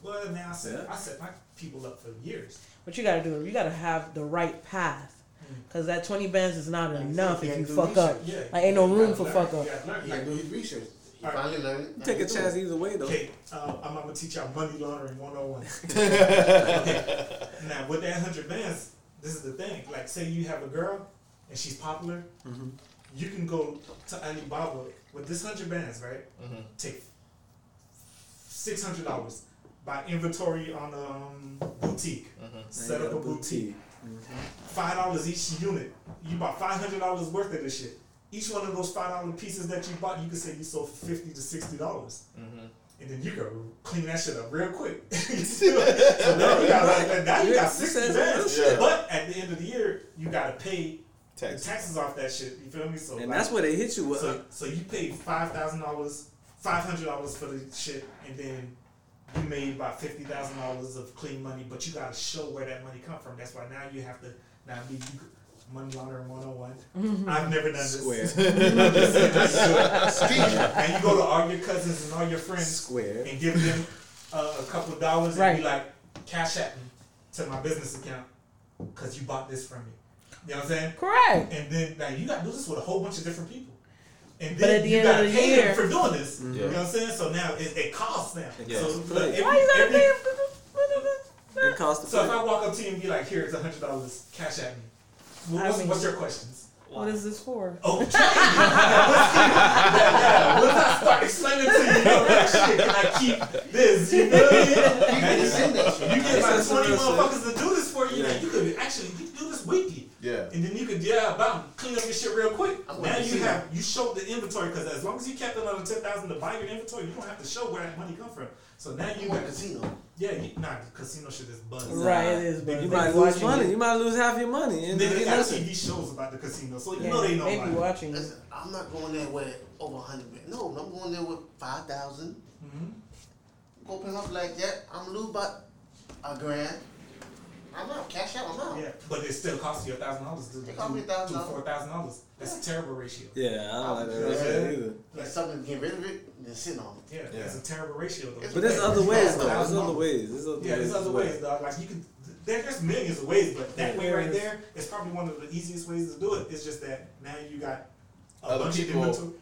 well, now I set, Yeah. I set my people up for years. What you gotta do? You gotta have the right path. Mm. Cause that twenty bands is not enough if you do fuck up. research. Like ain't no room for fuck up. He had to do his research. He Alright. finally learned it. Take a chance either way though. Okay, uh, I'm gonna teach y'all money laundering 101. okay. Now with that hundred bands, this is the thing. Like, say you have a girl and she's popular, Mm-hmm. you can go to Alibaba with this hundred bands, right? Take six hundred dollars, buy inventory on um boutique, set up a boutique. Five dollars each unit. You bought five hundred dollars worth of this shit. Each one of those five dollar pieces that you bought, you could say you sold for fifty to sixty dollars. Mm-hmm. And then you go clean that shit up real quick. so now you got like, now you got sixty that's bands. real. But at the end of the year, you gotta pay Taxes. the taxes off that shit. You feel me? So And like, that's where they hit you with. so, so you paid five thousand dollars, five hundred dollars for the shit, and then you made about fifty thousand dollars of clean money. But you got to show where that money come from. That's why now you have to now be you, money laundering one on one. I've never done this. Square. I'm just saying how you and you go to all your cousins and all your friends Square. and give them uh, a couple of dollars and be like, cash at me to my business account because you bought this from me. You know what I'm saying? Correct. And then now you got to do this with a whole bunch of different people. And But then at the you end got to the pay year- them for doing this. Mm-hmm. You know what I'm saying? So now it, it costs now. Yeah. So, It's like, every- Why you gotta every- pay? It costs the So if. I walk up to you and be like, "Here's a hundred dollars, cash at me," what- I what's, mean- what's your questions? What is this for? Oh, yeah, Once I start explaining to you, you that shit, can I keep this? You know what I mean? Now, you, send that shit. you get It's like 20 real shit. motherfuckers to do this for you. Yeah. Now, you could actually you could do this weekly. Yeah. And then you could, yeah, about clean up your shit real quick. I'm now you see have, you showed the inventory, because as long as you kept another 10000 to buy your inventory, you don't have to show where that money come from. So now you You got, casino. yeah, you, nah, the casino shit is buzz. Right, it is. But You might lose watching money. it. You might lose half your money. And then they get got nothing. TV shows about the casino, so you Yeah, know they know they be watching. Listen, I'm not going there with over 100 million. No, I'm going there with 5,000. Mhm. Open up like that. I'm lose about a grand. I'm out. Cash out. I'm out. Yeah, but it still costs you a thousand dollars to do It cost me $1,000. four thousand dollars. That's a terrible ratio. Yeah, I don't like that Yeah. ratio either. Like something to get rid of it, and then sit on it. Yeah, that's a terrible ratio though. But there's other ways though. There's other ways. There's other Yeah, ways. there's other as ways, dog. Like you can, there, there's millions of ways, but that Yeah. way right there is probably one of the easiest ways to do it. It's just that now you got a Other bunch people- of inventory.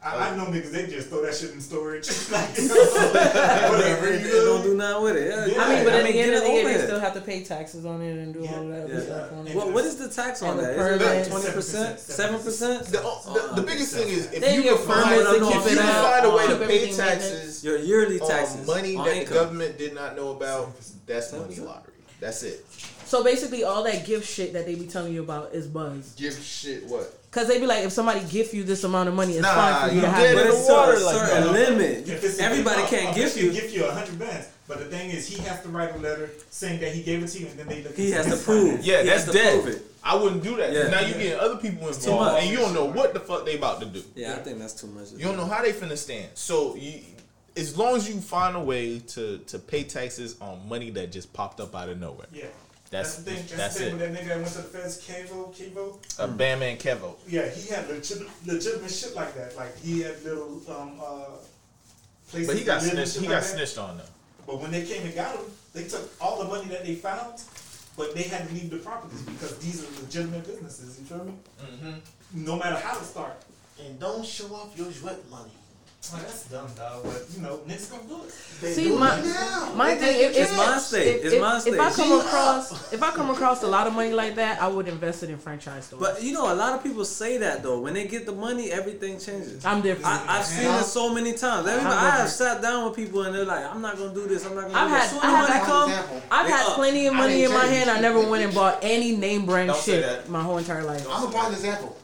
I, I know niggas they just throw that shit in storage, like you know, Whatever. whatever. They You don't do nothing with it. Yeah. Yeah. I mean, but I at the end of the year, they still have to pay taxes on it and do all that other Yeah. stuff on it. What, what is the tax on the that? Is it permit. like twenty percent, seven percent? The, the, oh, the biggest thing is if Then you can find, permits to if you it can out, find a way to pay taxes Your yearly taxes on money that the government did not know about, that's money lottery. That's it. So basically, all that gift shit that they be telling you about is buzz. Gift shit what? Cause they be like, if somebody gift you this amount of money, it's Nah, fine for you you to have it it. But in it's the water a like certain that. limit. If it's a Everybody gift, can't gift you. Give you a hundred bands, but the thing is, he has to write a letter saying that he gave it to you, and then they look. He into has to prove. finance. Yeah, He that's has to dead. it. I wouldn't do that. Yeah. Now you're getting other people too involved, much. and you don't know what the fuck they about to do. Yeah, I think that's too much. You don't know how they finna stand. So you, as long as you find a way to to pay taxes on money that just popped up out of nowhere, Yeah. that's That's the thing. That's, that's the thing it. with that nigga that went to the feds, Kevo, Kevo. A Bam and Kevo. Yeah, he had legit, legitimate shit like that. Like he had little um uh places. But he got to live and snitched. He like got that. snitched on though. But when they came and got him, they took all the money that they found, but they had to leave the properties because these are legitimate businesses. You feel me? Mm-hmm. No matter how to start. And don't show off your sweat money. That's dumb, dog. But you know, niggas gonna do it. They See, do my- it now. My They thing, take if, if, It's my state. if- It's if- my If I come across, if I come across a lot of money like that, I would invest it in franchise stores. But you know, a lot of people say that though. When they get the money, everything changes. I'm different. I, I've seen it so many times. Everybody, I have sat down with people and they're like, "I'm not gonna do this. I'm not gonna I've do had, this." Soon I've money had, come, Example. I've they had up. plenty of money in my hand. I never went and bought any name brand Don't shit my whole entire life. I'm a prime example.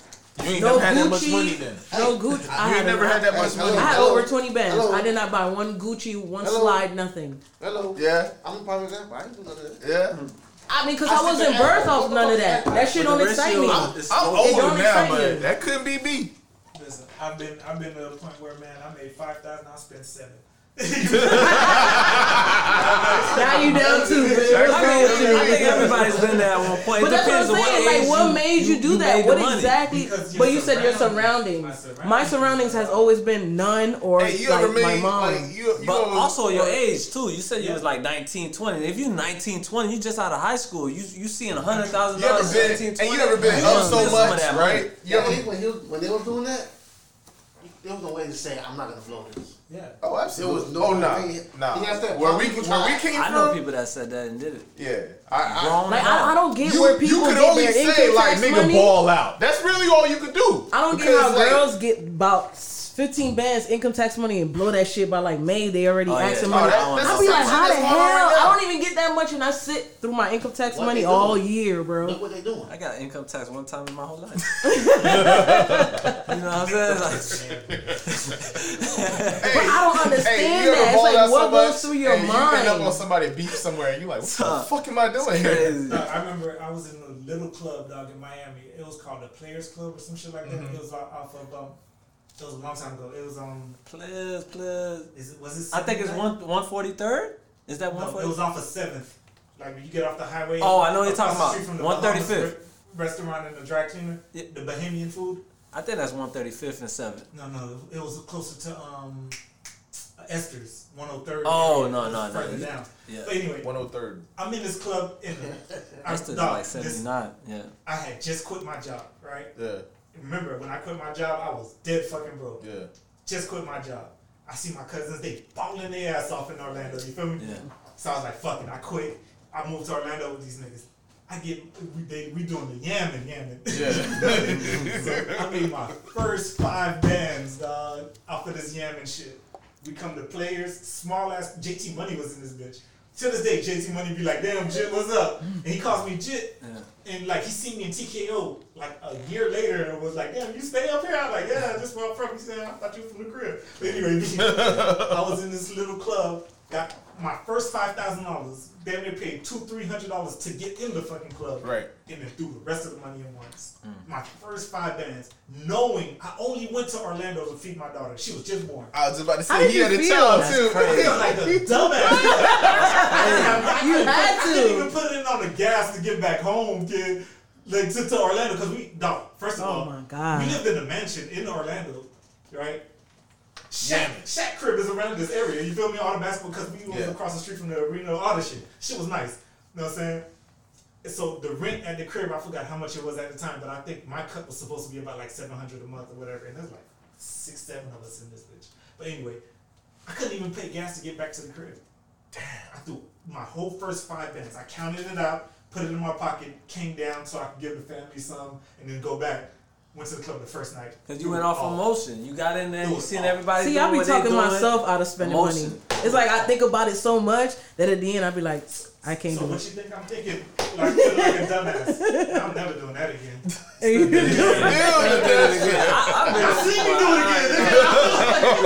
You ain't No never had that much Gucci. money then. No Gucci. I You had ain't never had that much Hey, money. I had over 20 bands. Hello. I did not buy one Gucci, one Hello. slide, nothing. Hello. Yeah, I'm a prime example. I ain't do none of that. yeah. I mean, because I I, wasn't the birthed ad. off none of that. That shit But don't the excite ratio me. is- I'm It older now, but that couldn't be me. Listen, I've been I've been to a point where man, I made five thousand, I spent seven. now you down too. man. I, mean. I think everybody's been there at one point. But it that's what I'm on what saying. Like, what you- made you, do you that? What exactly? But you said your surroundings- surroundings. my My surroundings. surroundings has always been none or Hey, you like ever my mom. like you? you But ever- also your age too. You said you was like 19, 20. If you 19, 20, you just out of high school. You you seeing hundred thousand You ever dollars, been and you never been you up so spend some of much, that right? You Yeah, ever, when, he was, when they was doing that, there was no way to say, I'm not going to blow this. Yeah. oh, There absolutely. was no oh, nah, way. nah. He has to Where we people where we try. came I know people that said that and did it. yeah. I, I, Grown Like. I, I don't get you, where people you could get only their say like tax nigga money. ball out. That's really all you could do. I don't get how like, girls get about 15 bands income tax money and blow that shit by like May. They already Oh, yeah. asking Oh, money. that- that's I be like, how the that's going on hell? right. I don't even get that much, and I sit through my income tax What money all year, bro. Look what they doing. I got income tax one time in my whole life. you know what I'm saying? Like, Hey, But I don't understand you ever that. It's like, what so goes much through your and You end up on somebody beef somewhere, and you like, what the fuck am I doing here? crazy. No, I remember I was in a little club, dog, in Miami. It was called the Players Club or some shit like that. Mm-hmm. It was off off of um, it was a long time ago. It was um, Players, players. is it was it? I think it's 79? one one forty third. Is that one No, it was off of Seventh. Like when you get off the highway. Oh, I know what you're talking about. street from the 135th. Restaurant and the dry cleaner. Yeah. The Bahamian food. I think that's one thirty fifth and seventh. No, no, it was closer to um, Esther's, 103rd. Oh, no, no, no. Further down. Yeah. But anyway, 103rd. I'm in this club in. I, That's just dog, like this- seventy nine. Yeah. I had just quit my job, right? Yeah, Remember when I quit my job, I was dead fucking broke. yeah. Just quit my job. I see my cousins, they balling their ass off in Orlando. You feel me? Yeah. So I was like, fuck it, I quit. I moved to Orlando with these niggas. I get we they, we doing the yamming, yamming. Yeah. so I made my first five bands, dog, off of this yamming shit. We come to players, small ass JT Money was in this bitch. To this day, JT Money be like, damn Jit, what's up? And he calls me Jit. Yeah. And like he seen me in TKO like a year later and was like, damn, you stay up here? I'm like, yeah, this where I'm from. He said, I thought you were from the crib. But anyway, I was in this little club, got my first five thousand dollars. Damn near paid two, three hundred dollars to get in the fucking club. Right. And then threw the rest of the money in once. Mm. My first five bands, knowing I only went to Orlando to feed my daughter. She was just born. I was about to say did he had a feel? child too. crazy. I feel like a dumbass. I, You couldn't- had I couldn't even put it in on the gas to get back home, kid. Like to, to Orlando because we, dog. First of Oh all, my God. we lived in a mansion in Orlando, right? Shaq, Shaq crib is around this area. You feel me? All the basketball because we was across the street from the arena. All this shit. Shit was nice. You know what I'm saying? And so the rent at the crib, I forgot how much it was at the time, but I think my cut was supposed to be about like seven hundred a month or whatever. And there's like six, seven of us in this bitch. But anyway, I couldn't even pay gas to get back to the crib. Damn. I threw my whole first five bands. I counted it out, put it in my pocket, came down so I could give the family some, and then go back. Went to the club the first night. Cause you went off emotion. You got in there, you seen everybody. See, doing I be what talking myself out of spending Emotion. money. It's like I think about it so much that at the end I be like, I can't do it. So do what it. you think I'm thinking? Like, feeling like a dumbass. I'm never doing that again. And you do it. I seen you do it again.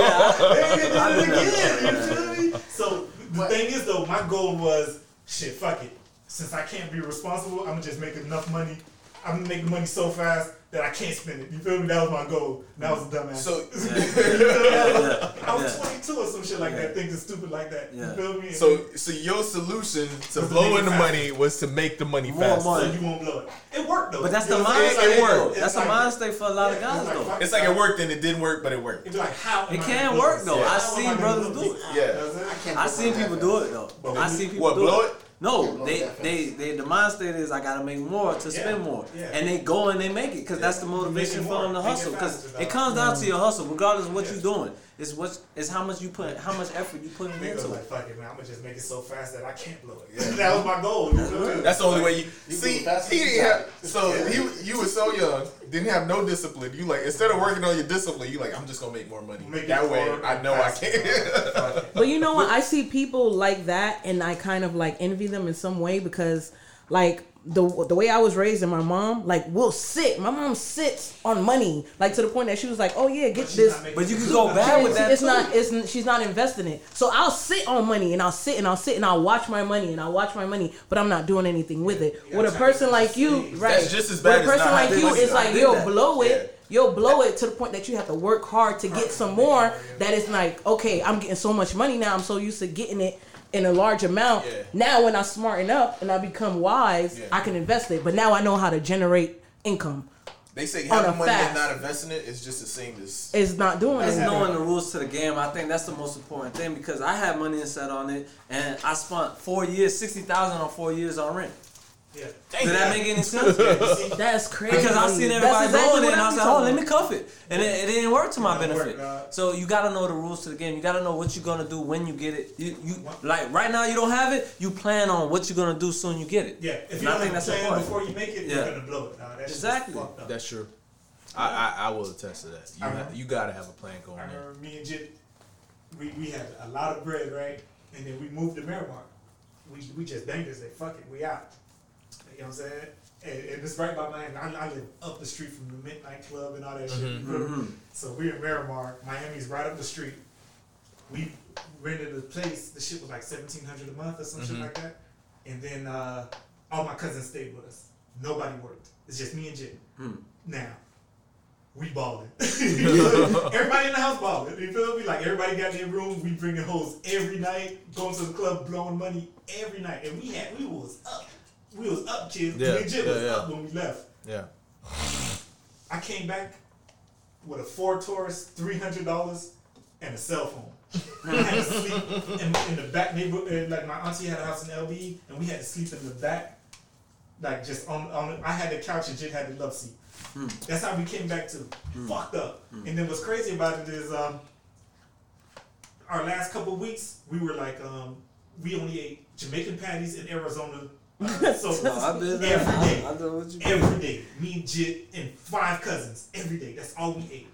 I've They been did there. it again. You feel me? So the thing is though, my goal was shit. Fuck it. Since I can't be responsible, I'm gonna just make enough money. I'm gonna make money so fast that I can't spend it. You feel me? That was my goal. And That was a dumbass. So, I was Yeah. 22 or some shit like Yeah. that, thinking stupid like that. Yeah. You feel me? so, so your solution to Was to blowing the money was to make the money More faster. money. so you won't blow it. It worked though. But that's You the know what mind it state worked. work. That's the like- mind state for a lot of guys like, though. It's like it worked and it didn't work, but it worked. It'd like, how? It can gonna work, though. Yeah. I How am seen brothers do it. You know what Yeah. I'm saying? I can't I blow seen people do it though. I when see you- people What, blow it. It? No, they, they, they, the mindset is I gotta make more to Yeah, spend more, yeah. and they go and they make it because that's the motivation it for them to more, make it hustle. Because it comes down to mm-hmm. your hustle, regardless of what Yes. you're doing. It's what, it's how much you put, how much effort you put Nigga was into like, it. fuck it, man. I'm gonna just make it so fast that I can't blow it. that was my goal. You feel me? That's the only way you, You see. He didn't have. So you you were so young, didn't have no discipline. You like instead of working on your discipline, you like I'm just gonna make more money. Make that way, I know I faster. can. But you know what? I see people like that, and I kind of like envy them in some way because, like the the way I was raised and my mom, like will sit. My mom sits on money, like to the point that she was like, "Oh yeah, get this." But you can go much. bad with It's, that it's too. not. It's she's not investing it. So I'll sit on money and I'll sit and I'll sit and I'll watch my money and I'll watch my money, but I'm not doing anything with it. You with a person like you, save. right? That's just as bad With a person not like you, money. it's like you'll that. blow it. you'll blow it to the point that you have to work hard to get some more. That is like, okay, I'm getting so much money now. I'm so used to getting it in a large amount. Yeah. Now, when I smarten up and I become wise, Yeah. I can invest it. But now I know how to generate income. They say On having a money and fast. not investing it is just the same as. It's not doing It's it. knowing the rules to the game. I think that's the most important thing because I had money set on it, and I spent four years, sixty thousand on four years on rent. Yeah. Did that make any sense? That's crazy. Because I seen That's everybody exactly doing it, what and I I was like, "Oh, let me cuff it," and it, it didn't work to my It didn't work, benefit. so you gotta know the rules to the game. You gotta know what you're gonna do when you get it. You, you like right now you don't have it. You plan on what you're gonna do soon you get it. Yeah, if And you I don't think that's plan before you make it, Yeah. you're gonna blow it. Nah, that shit is Exactly. fucked up. That's true. I, I I will attest to that. You I ha- you gotta have a plan going I in. remember me and Jit, we, we had a lot of bread, right? And then we moved to Miramar. We, we just banged it, said, fuck it, we out. You know what I'm saying? And, and it's right by Miami. I, I live up the street from the Midnight Club and all that shit. you feel me? Mm-hmm. So we're in Miramar. Miami's right up the street. We rented a place. The shit was like 1700 a month or some shit mm-hmm. like that. And then uh, all my cousins stayed with us. Nobody worked. It's just me and Jit. Mm. Now, we balling. everybody in the house balling. You feel me? Like everybody got their room. We bringing hoes every night, going to the club, blowing money every night. And we had we was up. We was up, kids. Yeah, Legit yeah, was yeah. up when we left. Yeah. I came back with a Ford Taurus, three hundred dollars, and a cell phone. I had to sleep in, in the back neighborhood. Like my auntie had a house in LB, and we had to sleep in the back, like just on on. I had the couch and Jit had the love seat. That's how we came back to fucked up. And then what's crazy about it is um, our last couple weeks we were like um, we only ate Jamaican patties in Arizona. So No, I did that. every day. I, I know what you Every day, me and Jit and five cousins. Every day, that's all we ate.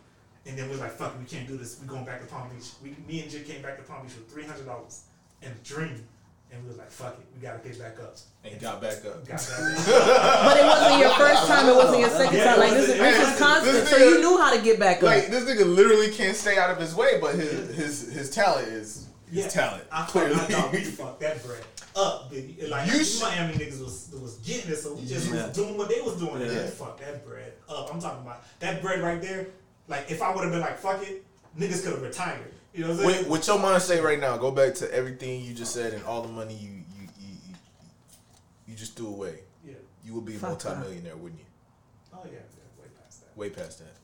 And then we are like, "Fuck, it, we can't do this. We going back to Palm Beach." We, me and Jit came back to Palm Beach with three hundred dollars and a dream, and we was like, "Fuck it, we gotta get back up." And he got back up. Got back up. But it wasn't your first time. It wasn't your second Yeah, time. Like this, is- this is constant. this So you knew how to get back up. Like this nigga literally can't stay out of his way, but his his his talent is his Yeah, talent. I thought, Clearly, I thought we fucked that bread up, baby. Like You these sh- Miami niggas was was getting it, so we just Yeah. was doing what they was doing. Yeah. Yeah. Fuck that bread up. I'm talking about that bread right there. Like if I would have been like fuck it, niggas could have retired. You know what I'm saying? with, with your mind state right now, go back to everything you just said and all the money you you you, you, you just threw away. yeah. You would be a multimillionaire, wouldn't you? Oh yeah, yeah, way past that. Way past that,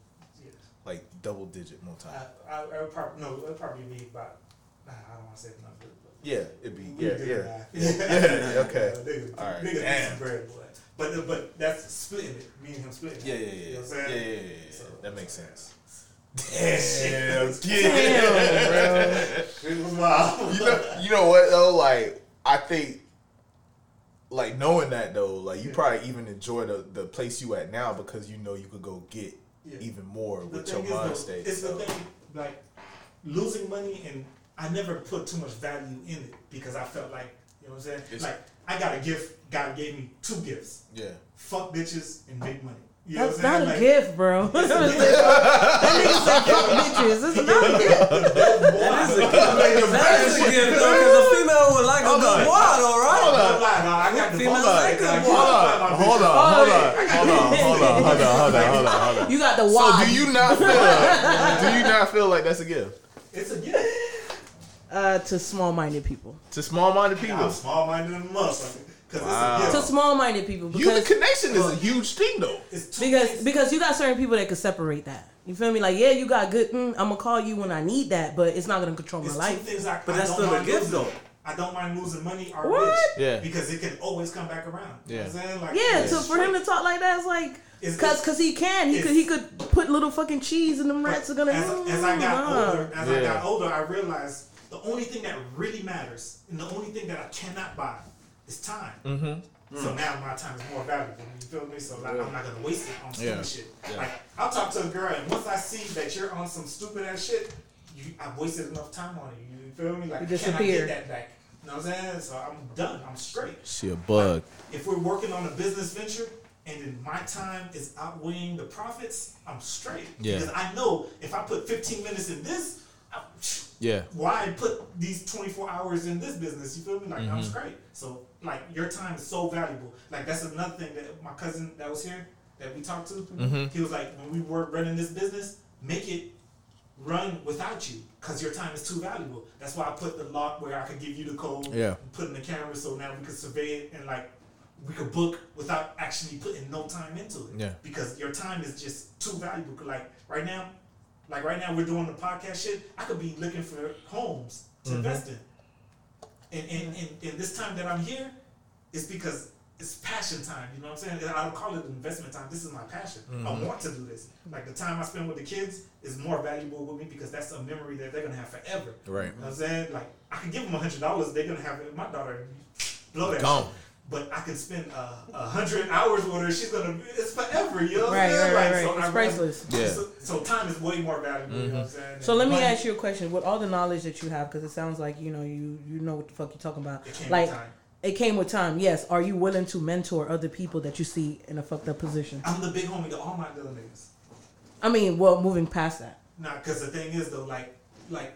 Yeah. like double digit multi. I, I, I would probably no, it would probably be about. Nah, I don't want to say the number. Yeah, it'd be yeah yeah. Yeah, okay. Yeah, niggas, All right, niggas need damn. bread, boy. But but that's splitting it. Me and him splitting. Yeah, yeah, yeah, You yeah. know what I'm saying? yeah, yeah, yeah. So- That makes sense. Damn, Yeah, It was wild. you know, you know what though? Like, I think, like knowing that though, like you Yeah. probably even enjoy the the place you at now because you know you could go get Yeah. even more The with your mind state. It's so. the thing, like losing money, and I never put too much value in it because I felt like you know what I'm saying. It's- like I got a gift. God gave me two gifts: Yeah. fuck bitches and make money. You know That's not a saying? gift, bro. that nigga said fuck bitches. It's not a gift. That is a gift. That is a gift though, because a female would like a Hold good on. boy, though, right? Hold on, I got the Females hold like on, good like, hold Hold on, on, hold on, hold on, hold on, hold on, hold on, hold on, hold on. You got the So wad. do you not feel? do you not feel like that's a gift It's a gift. Uh, to small-minded people. to small-minded I'm people? small-minded in the motherfucker Wow. a To small-minded people Human because connection is a huge thing though. It's because things. because you got certain people that can separate that. You feel me? Like yeah, you got good. Mm, I'm gonna call you when I need that, but it's not gonna control my It's two life. things I, But I that's still a gift, losing. though. I don't mind losing money or What? rich. Yeah. Because it can always come back around. You know Yeah. Like, Yeah, it's so for him to talk like that, it's like, cause, cause he can, he could, he could put little fucking cheese and them rats are gonna. as, as I got Mm, older, as I got older, I realized the only thing that really matters and the only thing that I cannot buy is time. Mm-hmm. So now my time is more valuable. You feel me? So like, I'm not gonna waste it on stupid Yeah. shit. Yeah. Like I'll talk to a girl, and once I see that you're on some stupid ass shit, you I've wasted enough time on you. You feel me? Like You can I get that back? You know what I'm saying? So I'm done. I'm straight. She a bug. If we're working on a business venture and then my time is outweighing the profits, I'm straight. Yeah. Because I know if I put 15 minutes in this, I'm, Yeah. why put these 24 hours in this business? You feel me? Like Mm-hmm. I'm straight. So like your time is so valuable. Like that's another thing that my cousin that was here that we talked to, Mhm. he was like, when we were running this business, make it run without you because your time is too valuable. That's why I put the lock where I could give you the code, Yeah. put in the camera so now we could survey it and like we could book without actually putting no time into it. Yeah. Because your time is just too valuable. Like right now, like right now we're doing the podcast shit. I could be looking for homes to Mhm. invest in. And and, and and this time that I'm here is because it's passion time. You know what I'm saying? And I don't call it investment time. This is my passion. I Mhm. want to do this. Like the time I spend with the kids is more valuable with me because that's a memory that they're gonna have forever. Right. You know what I'm saying? Like I can give them a hundred dollars. They're gonna have it. My daughter blow that. Gone. Shit. But I can spend uh, a hundred hours with her. She's gonna. It's forever. You know what Right, I'm saying? right, right, Like, so. It's I- priceless. Yeah. So, so time is way more valuable. You know what I'm Mhm. saying? So let me Money- ask you a question. With all the knowledge that you have, because it sounds like you know you you know what the fuck you're talking about. It came with like time. it came with time. Yes. Are you willing to mentor other people that you see in a fucked up position? I'm the big homie to all my little niggas. I mean, well, moving past that. Nah, because the thing is though, like, like.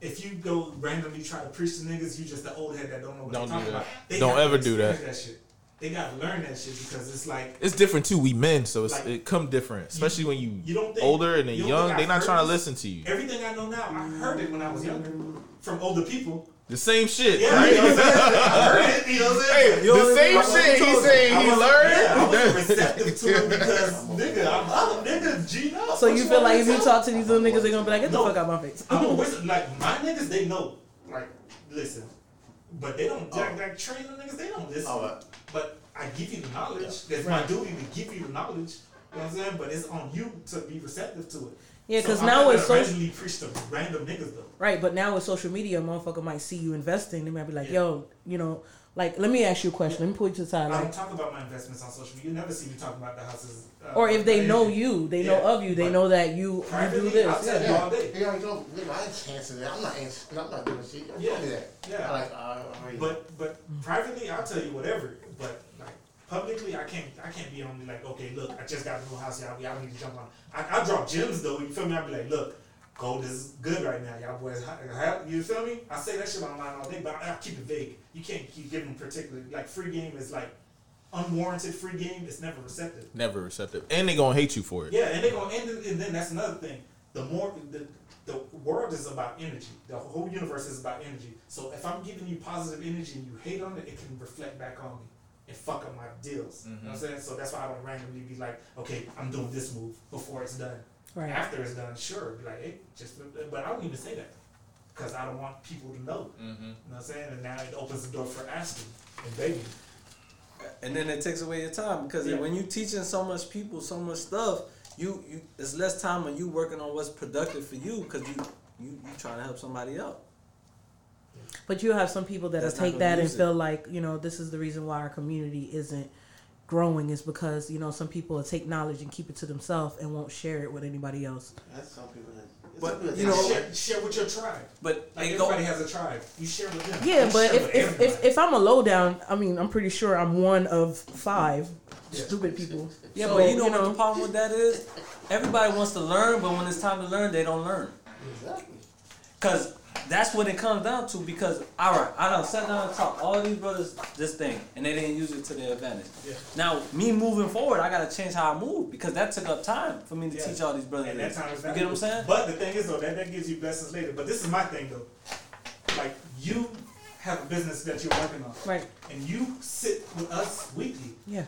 If you go randomly try to preach to niggas, you just the old head that don't know what Don't they're do talking that. about. They Don't ever do that. experience shit. They gotta learn that shit because it's like It's different too. We men, so it's Like, it come different, especially when you, you don't think, older and you don't young. They not trying to listen to you. Everything I know now, I heard it when I was younger from older people. The same shit. Yeah, right? you know what I'm saying? I heard it. You know what I'm saying? Hey, the same shit he saying he wasn't- learned. Yeah, I wasn't receptive to it because nigga, I'm, I'm a nigga. G no. So you feel like if you talk to these little niggas, they're gonna be like, "Get the No. fuck out my face." I'm a wizard. Like my niggas, they know. Like, listen, but they don't. Jack, Jack train the niggas. They don't listen. Alright. But I give you the knowledge. It's my duty to give you the knowledge. You know what I'm saying? But it's on you to be receptive to it. Yeah, because I'm now not it's gonna social- randomly preach to random niggas though. Right, but now with social media, a motherfucker might see you investing. They might be like, "Yo, you know, like, let me ask you a question. Let me pull you to the side, I don't talk about my investments on social media. You never see me talking about the houses. Uh, or if they know you, they know of you, they know that you you do this. I'll tell you Yeah. all day. He already told me, nigga, I ain't answering that. I'm not answering. I'm not doing shit. You Yeah. told me that. Yeah. I like, uh, already. But but privately, I'll tell you whatever. But like publicly, I can't I can't be on like okay, look, I just got a new house, y'all. Y'all need to jump on. I I drop gems though. You feel me? I'll be like, look, gold is good right now, y'all boys. You feel me? I say that shit online all day, but I, I keep it vague. You can't keep giving particular like free game is like unwarranted free game. It's never receptive. Never receptive, and they gonna hate you for it. Yeah, and they gonna end it, and then that's another thing. The more the the world is about energy. The whole universe is about energy. So if I'm giving you positive energy and you hate on it, it can reflect back on me and fuck up my deals. You know what I'm saying? So that's why I don't randomly be like, okay, I'm doing this move before it's done. Right. After it's done, sure, be like, hey, just. But I don't even say that because I don't want people to know. Mm-hmm. You know what I'm saying? And now it opens the door for asking and begging. and then it takes away your time because Yeah. when you teaching so much people so much stuff, you you it's less time when you working on what's productive for you because you you you trying to help somebody out. But you have some people that'll not take that and it. feel like, you know, this is the reason why our community isn't growing is because, you know, some people will take knowledge and keep it to themselves and won't share it with anybody else. That's some people that. But, some people that you know- share, share with your tribe. But Like they go everybody has a tribe. You share with them. Yeah, You but if if, if if I'm a lowdown, I mean, I'm pretty sure I'm one of five Yeah. stupid people. yeah, So, but you know what the problem with that is? Everybody wants to learn, but when it's time to learn, they don't learn. Exactly. Cause that's what it comes down to. Because all right, I done sat down and taught all these brothers this thing, and they didn't use it to their advantage. Yeah. Now me moving forward, I gotta change how I move because that took up time for me to Yeah. teach all these brothers. And that time is you get what I'm saying? But the thing is though, that, that gives you blessings later. But this is my thing though. Like you have a business that you're working on. Right. And you sit with us weekly. Yeah.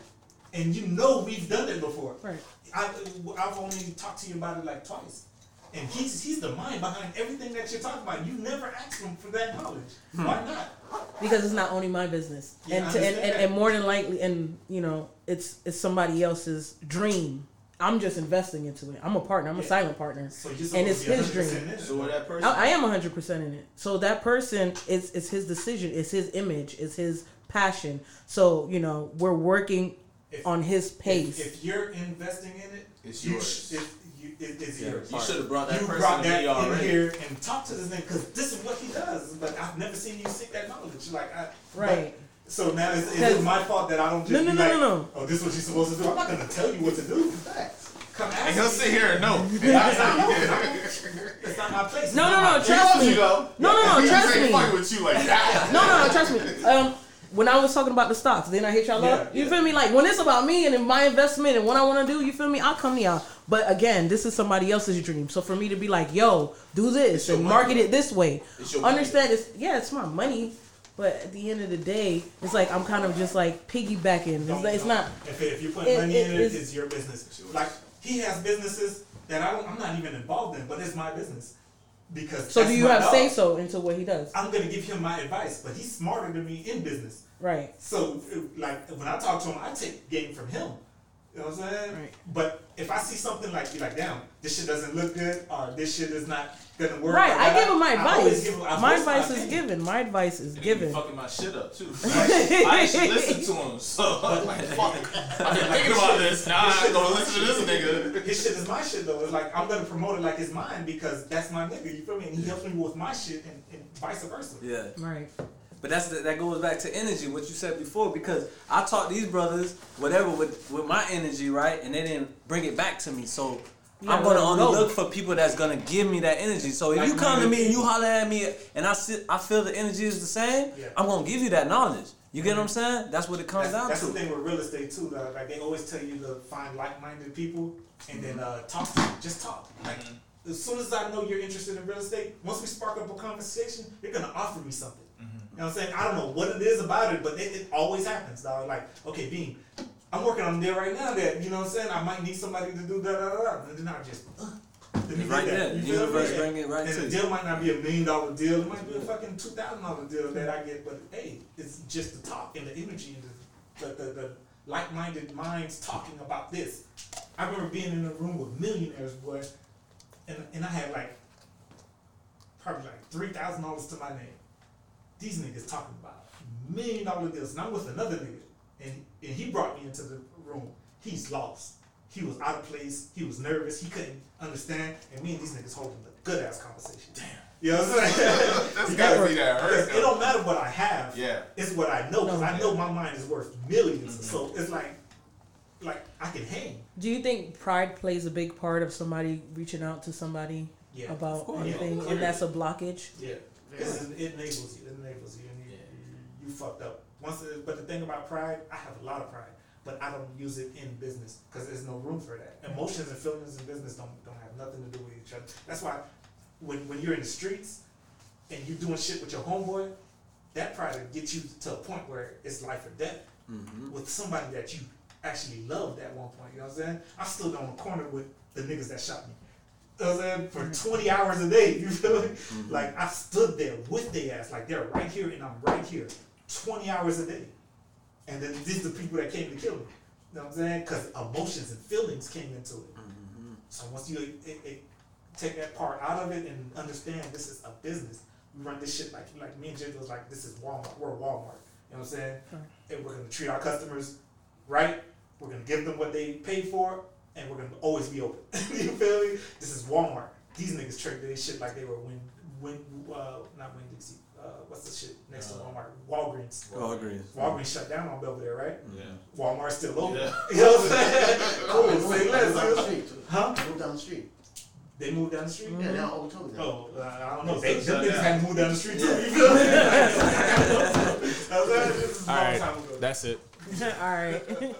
And you know we've done it before. Right. I, I've only talked to you about it like twice. And he's he's the mind behind everything that you're talking about. You never asked him for that knowledge. Hmm. Why not? because it's not only my business, Yeah, and, to, and, and and more than likely, and you know, it's it's somebody else's dream. I'm just investing into it. I'm a partner. I'm a silent partner, So you're and it's supposed to his 100% dream. in it. So that person, I, I am 100 percent in it. So that person is is his decision. It's his image. It's his passion. So you know, we're working If- on his pace. If, if you're investing in it, It's you yours. sh- if you, it, it's Yeah, yours. you should have brought that you person brought that in already. here and talked to this nigga because this is what he does. But I've never seen you seek that knowledge. Like, I, Right. but- so now is, is it my fault that I don't just No, no, be no, like, no, no. oh, this is what you're supposed to do? I'm not gonna tell you what to do. In fact, come ask and he'll me. sit here and know. That's not, it's not my place. No, no, no, trust me. you though. No, no, no, trust me. fucking with you like that. No, no, no, trust me. Um, when I was talking about the stocks, then I hit y'all Yeah, up. You yeah. feel me? Like when it's about me and my investment and what I want to do, you feel me? I'll come to y'all. But again, this is somebody else's dream. So for me to be like, yo, do this and money. market it this way, It's your money. understand? It's yeah, it's my money. But at the end of the day, it's like I'm kind of just like piggybacking. It's, like, it's not. If, if you put it- money it in it, is- it's your business. Like he has businesses that I don't, I'm not even involved in, but it's my business because. So do you have dog. say so into what he does? I'm gonna give him my advice, but he's smarter than me in business. Right. So, like when I talk to him, I take game from him. You know what I'm saying? Right. But if I see something like, be like, damn, this shit doesn't look good, or this shit is not gonna work. Right. or I give him my I advice. give him- I My voice advice is opinion. given. My advice is Nigga be given. fucking my shit up too. I actually listen to him, so I'm like, fuck. I've been thinking about this. Now I gonna listen to this nigga. His shit is my shit though. It's like I'm gonna promote it like it's mine because that's my nigga. You feel me? And he helps me with my shit and, and vice versa. Yeah. Right. But that's the, that goes back to energy, what you said before, because I taught these brothers whatever with with my energy, right, and they didn't bring it back to me. So You I'm gonna only look for people that's gonna give me that energy. So if Like you come to me and you holler at me and I sit, I feel the energy is the same. Yeah. I'm gonna give you that knowledge. You get what I'm mm-hmm. saying? That's what it comes That's, down that's to. That's the thing with real estate too. Though. Like they always tell you to find like-minded people and then mm-hmm. uh, talk to them. Just talk. Like mm-hmm. as soon as I know you're interested in real estate, once we spark up a conversation, you're gonna offer me something. You know what I'm saying? I don't know what it is about it, but it, it always happens, dog. Like, okay, Bean, I'm working on a deal right now that, you know what I'm saying? I might need somebody to do da da da da. And then I just, uh, let me It's right there. The universe bring it right and to the deal might not be a million dollar deal. It might be a fucking two thousand dollar deal that I get. But hey, it's just the talk and the energy and the, the, the, the like minded minds talking about this. I remember being in a room with millionaires, boy, and and I had like probably like three thousand dollars to my name. These niggas talking about million dollar deals, and I'm with another nigga, and and he brought me into the room. He's lost. He was out of place. He was nervous. He couldn't understand, and me and these niggas holding a good ass conversation. Damn. You know what I'm saying? That's gotta be that hurt. It don't matter what I have. Yeah. It's what I know because No. I know my mind is worth 1000000s mm-hmm. So it's like, like I can hang. Do you think pride plays a big part of somebody reaching out to somebody Yeah, about anything, Yeah, and that's a blockage? Yeah, because it, it enables you. It enables you, and you, you, you fucked up. Once, it, but the thing about pride, I have a lot of pride, but I don't use it in business because there's no room for that. Emotions and feelings in business don't don't have nothing to do with each other. That's why when when you're in the streets and you're doing shit with your homeboy, that pride will get you to a point where it's life or death mm-hmm. with somebody that you actually loved at one point. You know what I'm saying? I still on the corner with the niggas that shot me. You know what I'm saying? For 20 hours a day. You feel me? Mm-hmm. Like I stood there with their ass. Like they're right here and I'm right here. 20 hours a day. And then these are the people that came to kill me. You know what I'm saying? Because emotions and feelings came into it. Mm-hmm. So once you it, it, take that part out of it and understand this is a business, we run this shit like like me and Jay was like, this is Walmart. We're Walmart. You know what I'm saying? And we're gonna treat our customers right. We're gonna give them what they paid for, and we're gonna always be open. you feel me? This is Walmart. These niggas treat their shit like they were Win Win uh not Winn-Dixie. Uh, what's the shit next to Walmart? Walgreens. Walgreens. Walgreens shut down on Belvedere, right? Yeah. Walmart's still open. Yeah. You know what I'm saying? cool. They Say moved less. down the street. Huh? They moved down the street. They moved down the street. Yeah, they're on Old Town. Oh, uh, I don't know. They They, them niggas down. had to move down the street too. You feel me? That's- this is a All long right, time ago. that's it. All right.